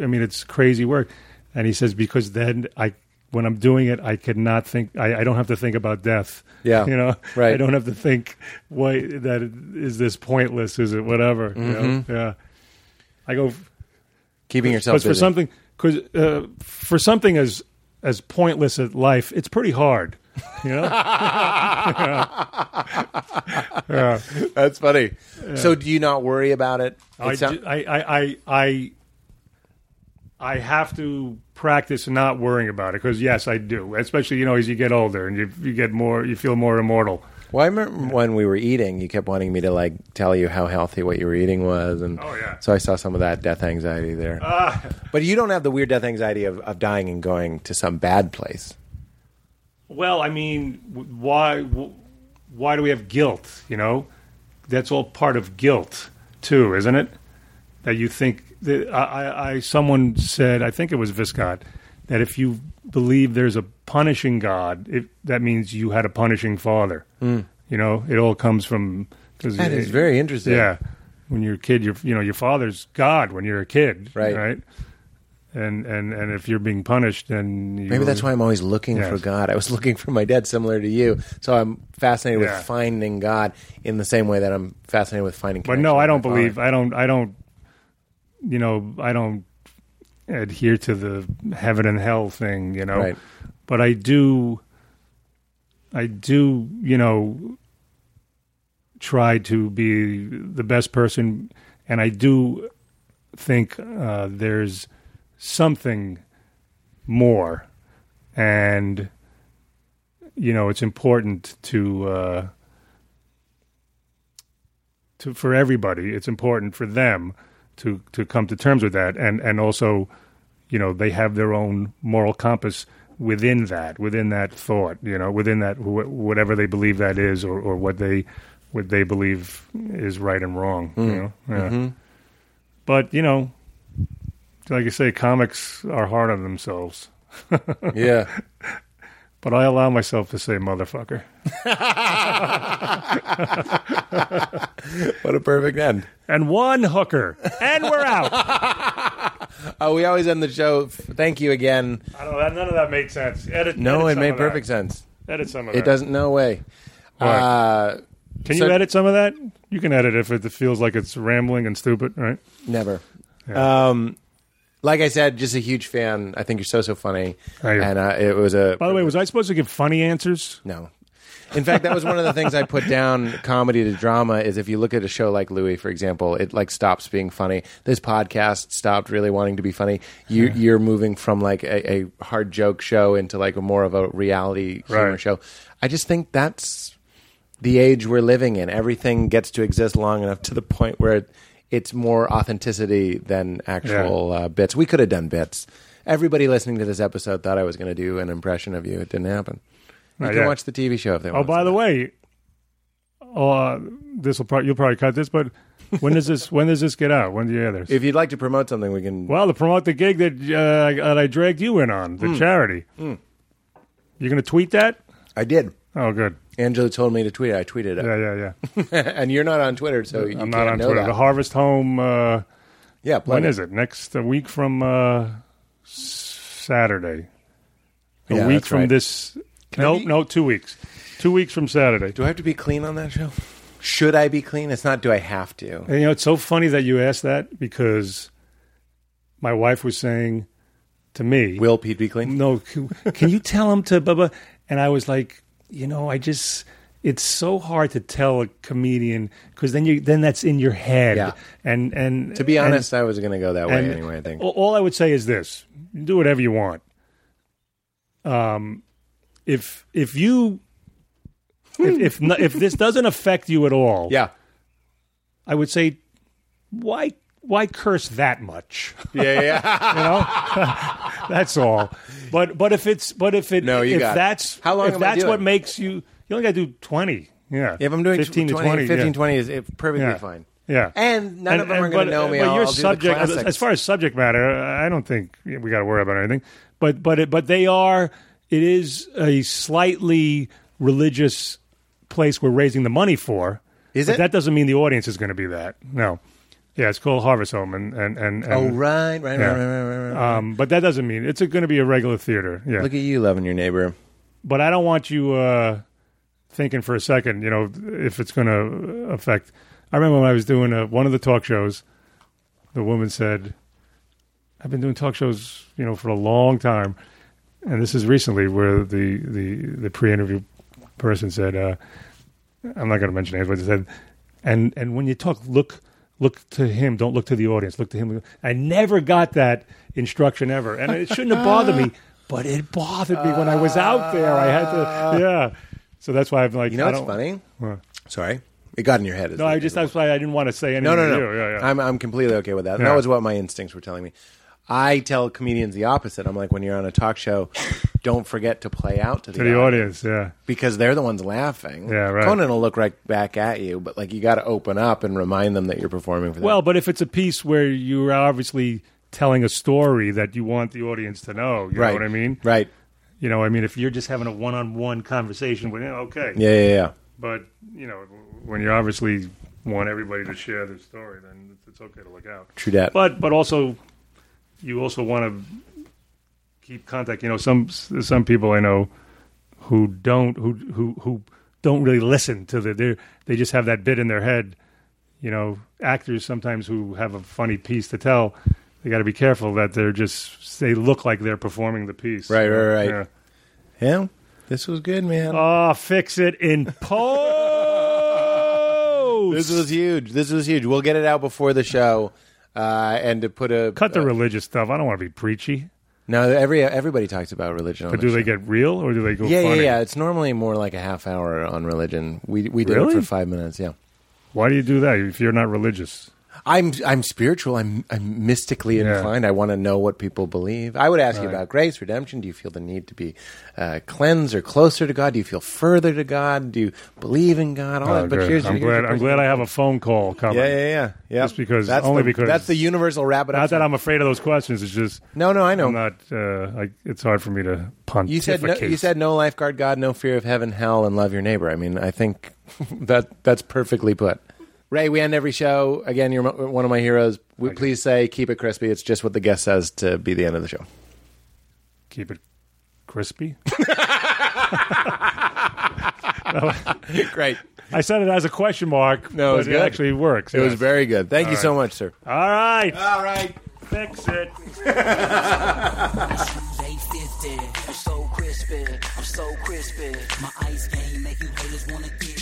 I mean it's crazy work, and he says because then I. When I'm doing it, I cannot think. I, I don't have to think about death. Yeah. you know. Right. I don't have to think. Why that is this pointless? Is it whatever? You know? Yeah. I go Keeping yourself because for something because uh, for something as as pointless as life, it's pretty hard. You know. yeah. That's funny. So, do you not worry about it? I, sound- I, I, I, I, I have to practice not worrying about it because yes, I do. Especially you know as you get older and you you get more, you feel more immortal. Well, I remember when we were eating, you kept wanting me to like tell you how healthy what you were eating was, and Oh, yeah. so I saw some of that death anxiety there. Ah. but you don't have the weird death anxiety of, of dying and going to some bad place. Well, I mean, why why do we have guilt? You know, that's all part of guilt too, isn't it? That you think that I, I, I someone said, I think it was Viscott, that if you believe there's a punishing God, it, that means you had a punishing father. Hmm. You know, it all comes from. Cause That is very interesting. Yeah, when you're a kid, you're you know your father's God when you're a kid, Right. Right. And and and if you're being punished, then you Maybe that's why I'm always looking Yes. for God. I was looking for my dad, similar to you. So I'm fascinated Yeah. with finding God in the same way that I'm fascinated with finding. But no, I don't father. believe. I don't. I don't. You know, I don't adhere to the heaven and hell thing. You know, Right. but I do. I do. You know, try to be the best person, and I do think uh, there's something more, and you know, it's important to. Uh, to for everybody. It's important for them to to come to terms with that, and and also, you know, they have their own moral compass within that, within that thought, you know, within that wh- whatever they believe that is, or or what they what they believe is right and wrong, you mm. know. Yeah. Mm-hmm. But you know, like I say, comics are hard on themselves. Yeah. But I allow myself to say motherfucker. What a perfect end. And one hooker. And we're out. Oh, we always end the show. Thank you again. I don't know. That, none of that made sense. Edit. No, edit it made of that. perfect sense. Edit some of It that. doesn't. No way. Uh, Can so- you edit some of that? You can edit if it feels like it's rambling and stupid, right? never. Um, like I said, just a huge fan. I think you're so so funny. You. And uh, it was a. By the way, was I supposed to give funny answers? No. In fact, that was one of the things I put down comedy to drama is if you look at a show like Louie, for example, it like stops being funny. This podcast stopped really wanting to be funny. You, You're moving from like a, a hard joke show into like a more of a reality humor Right. show. I just think that's the age we're living in. Everything gets to exist long enough to the point where it, it's more authenticity than actual uh, bits. We could have done bits. Everybody listening to this episode thought I was going to do an impression of you. It didn't happen. You can watch the TV show if they Oh, want. Oh, by the way, uh, this will probably you'll probably cut this, but when does this when does this get out? When do you this? if you'd like to promote something, we can. well, to promote the gig that uh, that I dragged you in on, the charity. You're going to tweet that? I did. Oh, good. Angela told me to tweet it. I tweeted it, Yeah, yeah, yeah. and you're not on Twitter, so I'm not on Twitter. that. The Harvest Home. Uh, yeah, when is it? Next a week from uh, Saturday. A Yeah, week from right. this. I No, be- no, two weeks. Two weeks from Saturday. Do I have to be clean on that show? Should I be clean? It's not. Do I have to? And you know, it's so funny that you asked that because my wife was saying to me, Will Pete be clean? "No, can, can you tell him to blah blah?" And I was like, you know, I just it's so hard to tell a comedian because then you then that's in your head. Yeah. And and To be and- honest, I was going to go that way anyway. I think. all- All I would say is this: do whatever you want. Um, if if you if if, if this doesn't affect you at all, Yeah. I would say, why why curse that much? Yeah. Yeah. You know, that's all. But but if it's but if it No, you if got that's How long if am I that's what makes you you only got to do twenty. Yeah, if I'm doing 15 to 20, 20, 15, yeah. 20 is it, perfectly Yeah. fine. Yeah, And none of them are going to know me. But I'll, your I'll subject, as, far as subject matter, I don't think we got to worry about anything. But but it, but they are. It is a slightly religious place we're raising the money for. Is but it? That doesn't mean the audience is going to be that. No. Yeah, it's called Harvest Home, and and and, and oh right, right, Yeah. right, right, right, right, right. um, but that doesn't mean it's going to be a regular theater. Yeah, Look at you loving your neighbor. but I don't want you uh, thinking for a second, you know, if it's going to affect. I remember when I was doing uh one of the talk shows, the woman said, "I've been doing talk shows, you know, for a long time," and this is recently where the the the pre-interview person said, uh, "I'm not going to mention names, but they said, and and when you talk, look." Look to him. Don't look to the audience. Look to him. I never got that instruction ever, and it shouldn't have bothered me. But it bothered me when I was out there. I had to, ah. yeah. So that's why I'm like, You know I what's funny? What? Sorry, it got in your head. No, I just that's why I didn't want to say anything. No, no, no. Yeah, yeah. I'm I'm completely okay with that. Yeah. That was what my instincts were telling me. I tell comedians the opposite. I'm like, when you're on a talk show, don't forget to play out to the, to the audience. Yeah, because they're the ones laughing. Yeah, right. Conan will look right back at you, but like you got to open up and remind them that you're performing for them. Well, but if it's a piece where you're obviously telling a story that you want the audience to know, you right, know what I mean? Right. You know, I mean, if you're just having a one-on-one conversation with, okay, Yeah, yeah, yeah. But you know, when you obviously want everybody to share their story, then it's, it's okay to look out. True that. But but also, you also want to keep contact. You know, some some people I know who don't who who who don't really listen to the they they just have that bit in their head. You know, actors sometimes who have a funny piece to tell, they got to be careful that they're just they look like they're performing the piece. Right, right, right. Yeah. yeah, this was good, man. Oh, fix it in post. This was huge. This was huge. We'll get it out before the show, uh, and to put a Cut the uh, religious stuff. I don't want to be preachy. no. Every everybody talks about religion. On But the do they show. get real or do they go Yeah, yeah, yeah. It's normally more like a half hour on religion. We we did Really? it for five minutes. Yeah. Why do you do that if you're not religious? I'm I'm spiritual. I'm I'm mystically Yeah. inclined. I want to know what people believe. I would ask you about grace, redemption. Do you feel the need to be uh, cleansed or closer to God? Do you feel further to God? Do you believe in God? All Oh, that. But here's I'm here's glad. I'm glad I have a phone call coming. Yeah, yeah, yeah, yeah. Just because- that's only the, because- that's the universal rabbit. Not that I'm afraid of those questions. It's just No, no, I know. I'm not. Uh, I, it's hard for me to pontificate. You said no, you said no lifeguard God, no fear of heaven, hell, and love your neighbor. I mean, I think that that's perfectly put. Ray, we end every show. Again, you're mo- one of my heroes. We, please say, keep it crispy. It's just what the guest says to be the end of the show. keep it crispy. Great. I said it as a question mark. No, it was but good. it actually works. It was very good. Thank you All so much, sir. All right. All right. Fix it. I'm so crispy, I'm so crispy. My ice game make you haters wanna get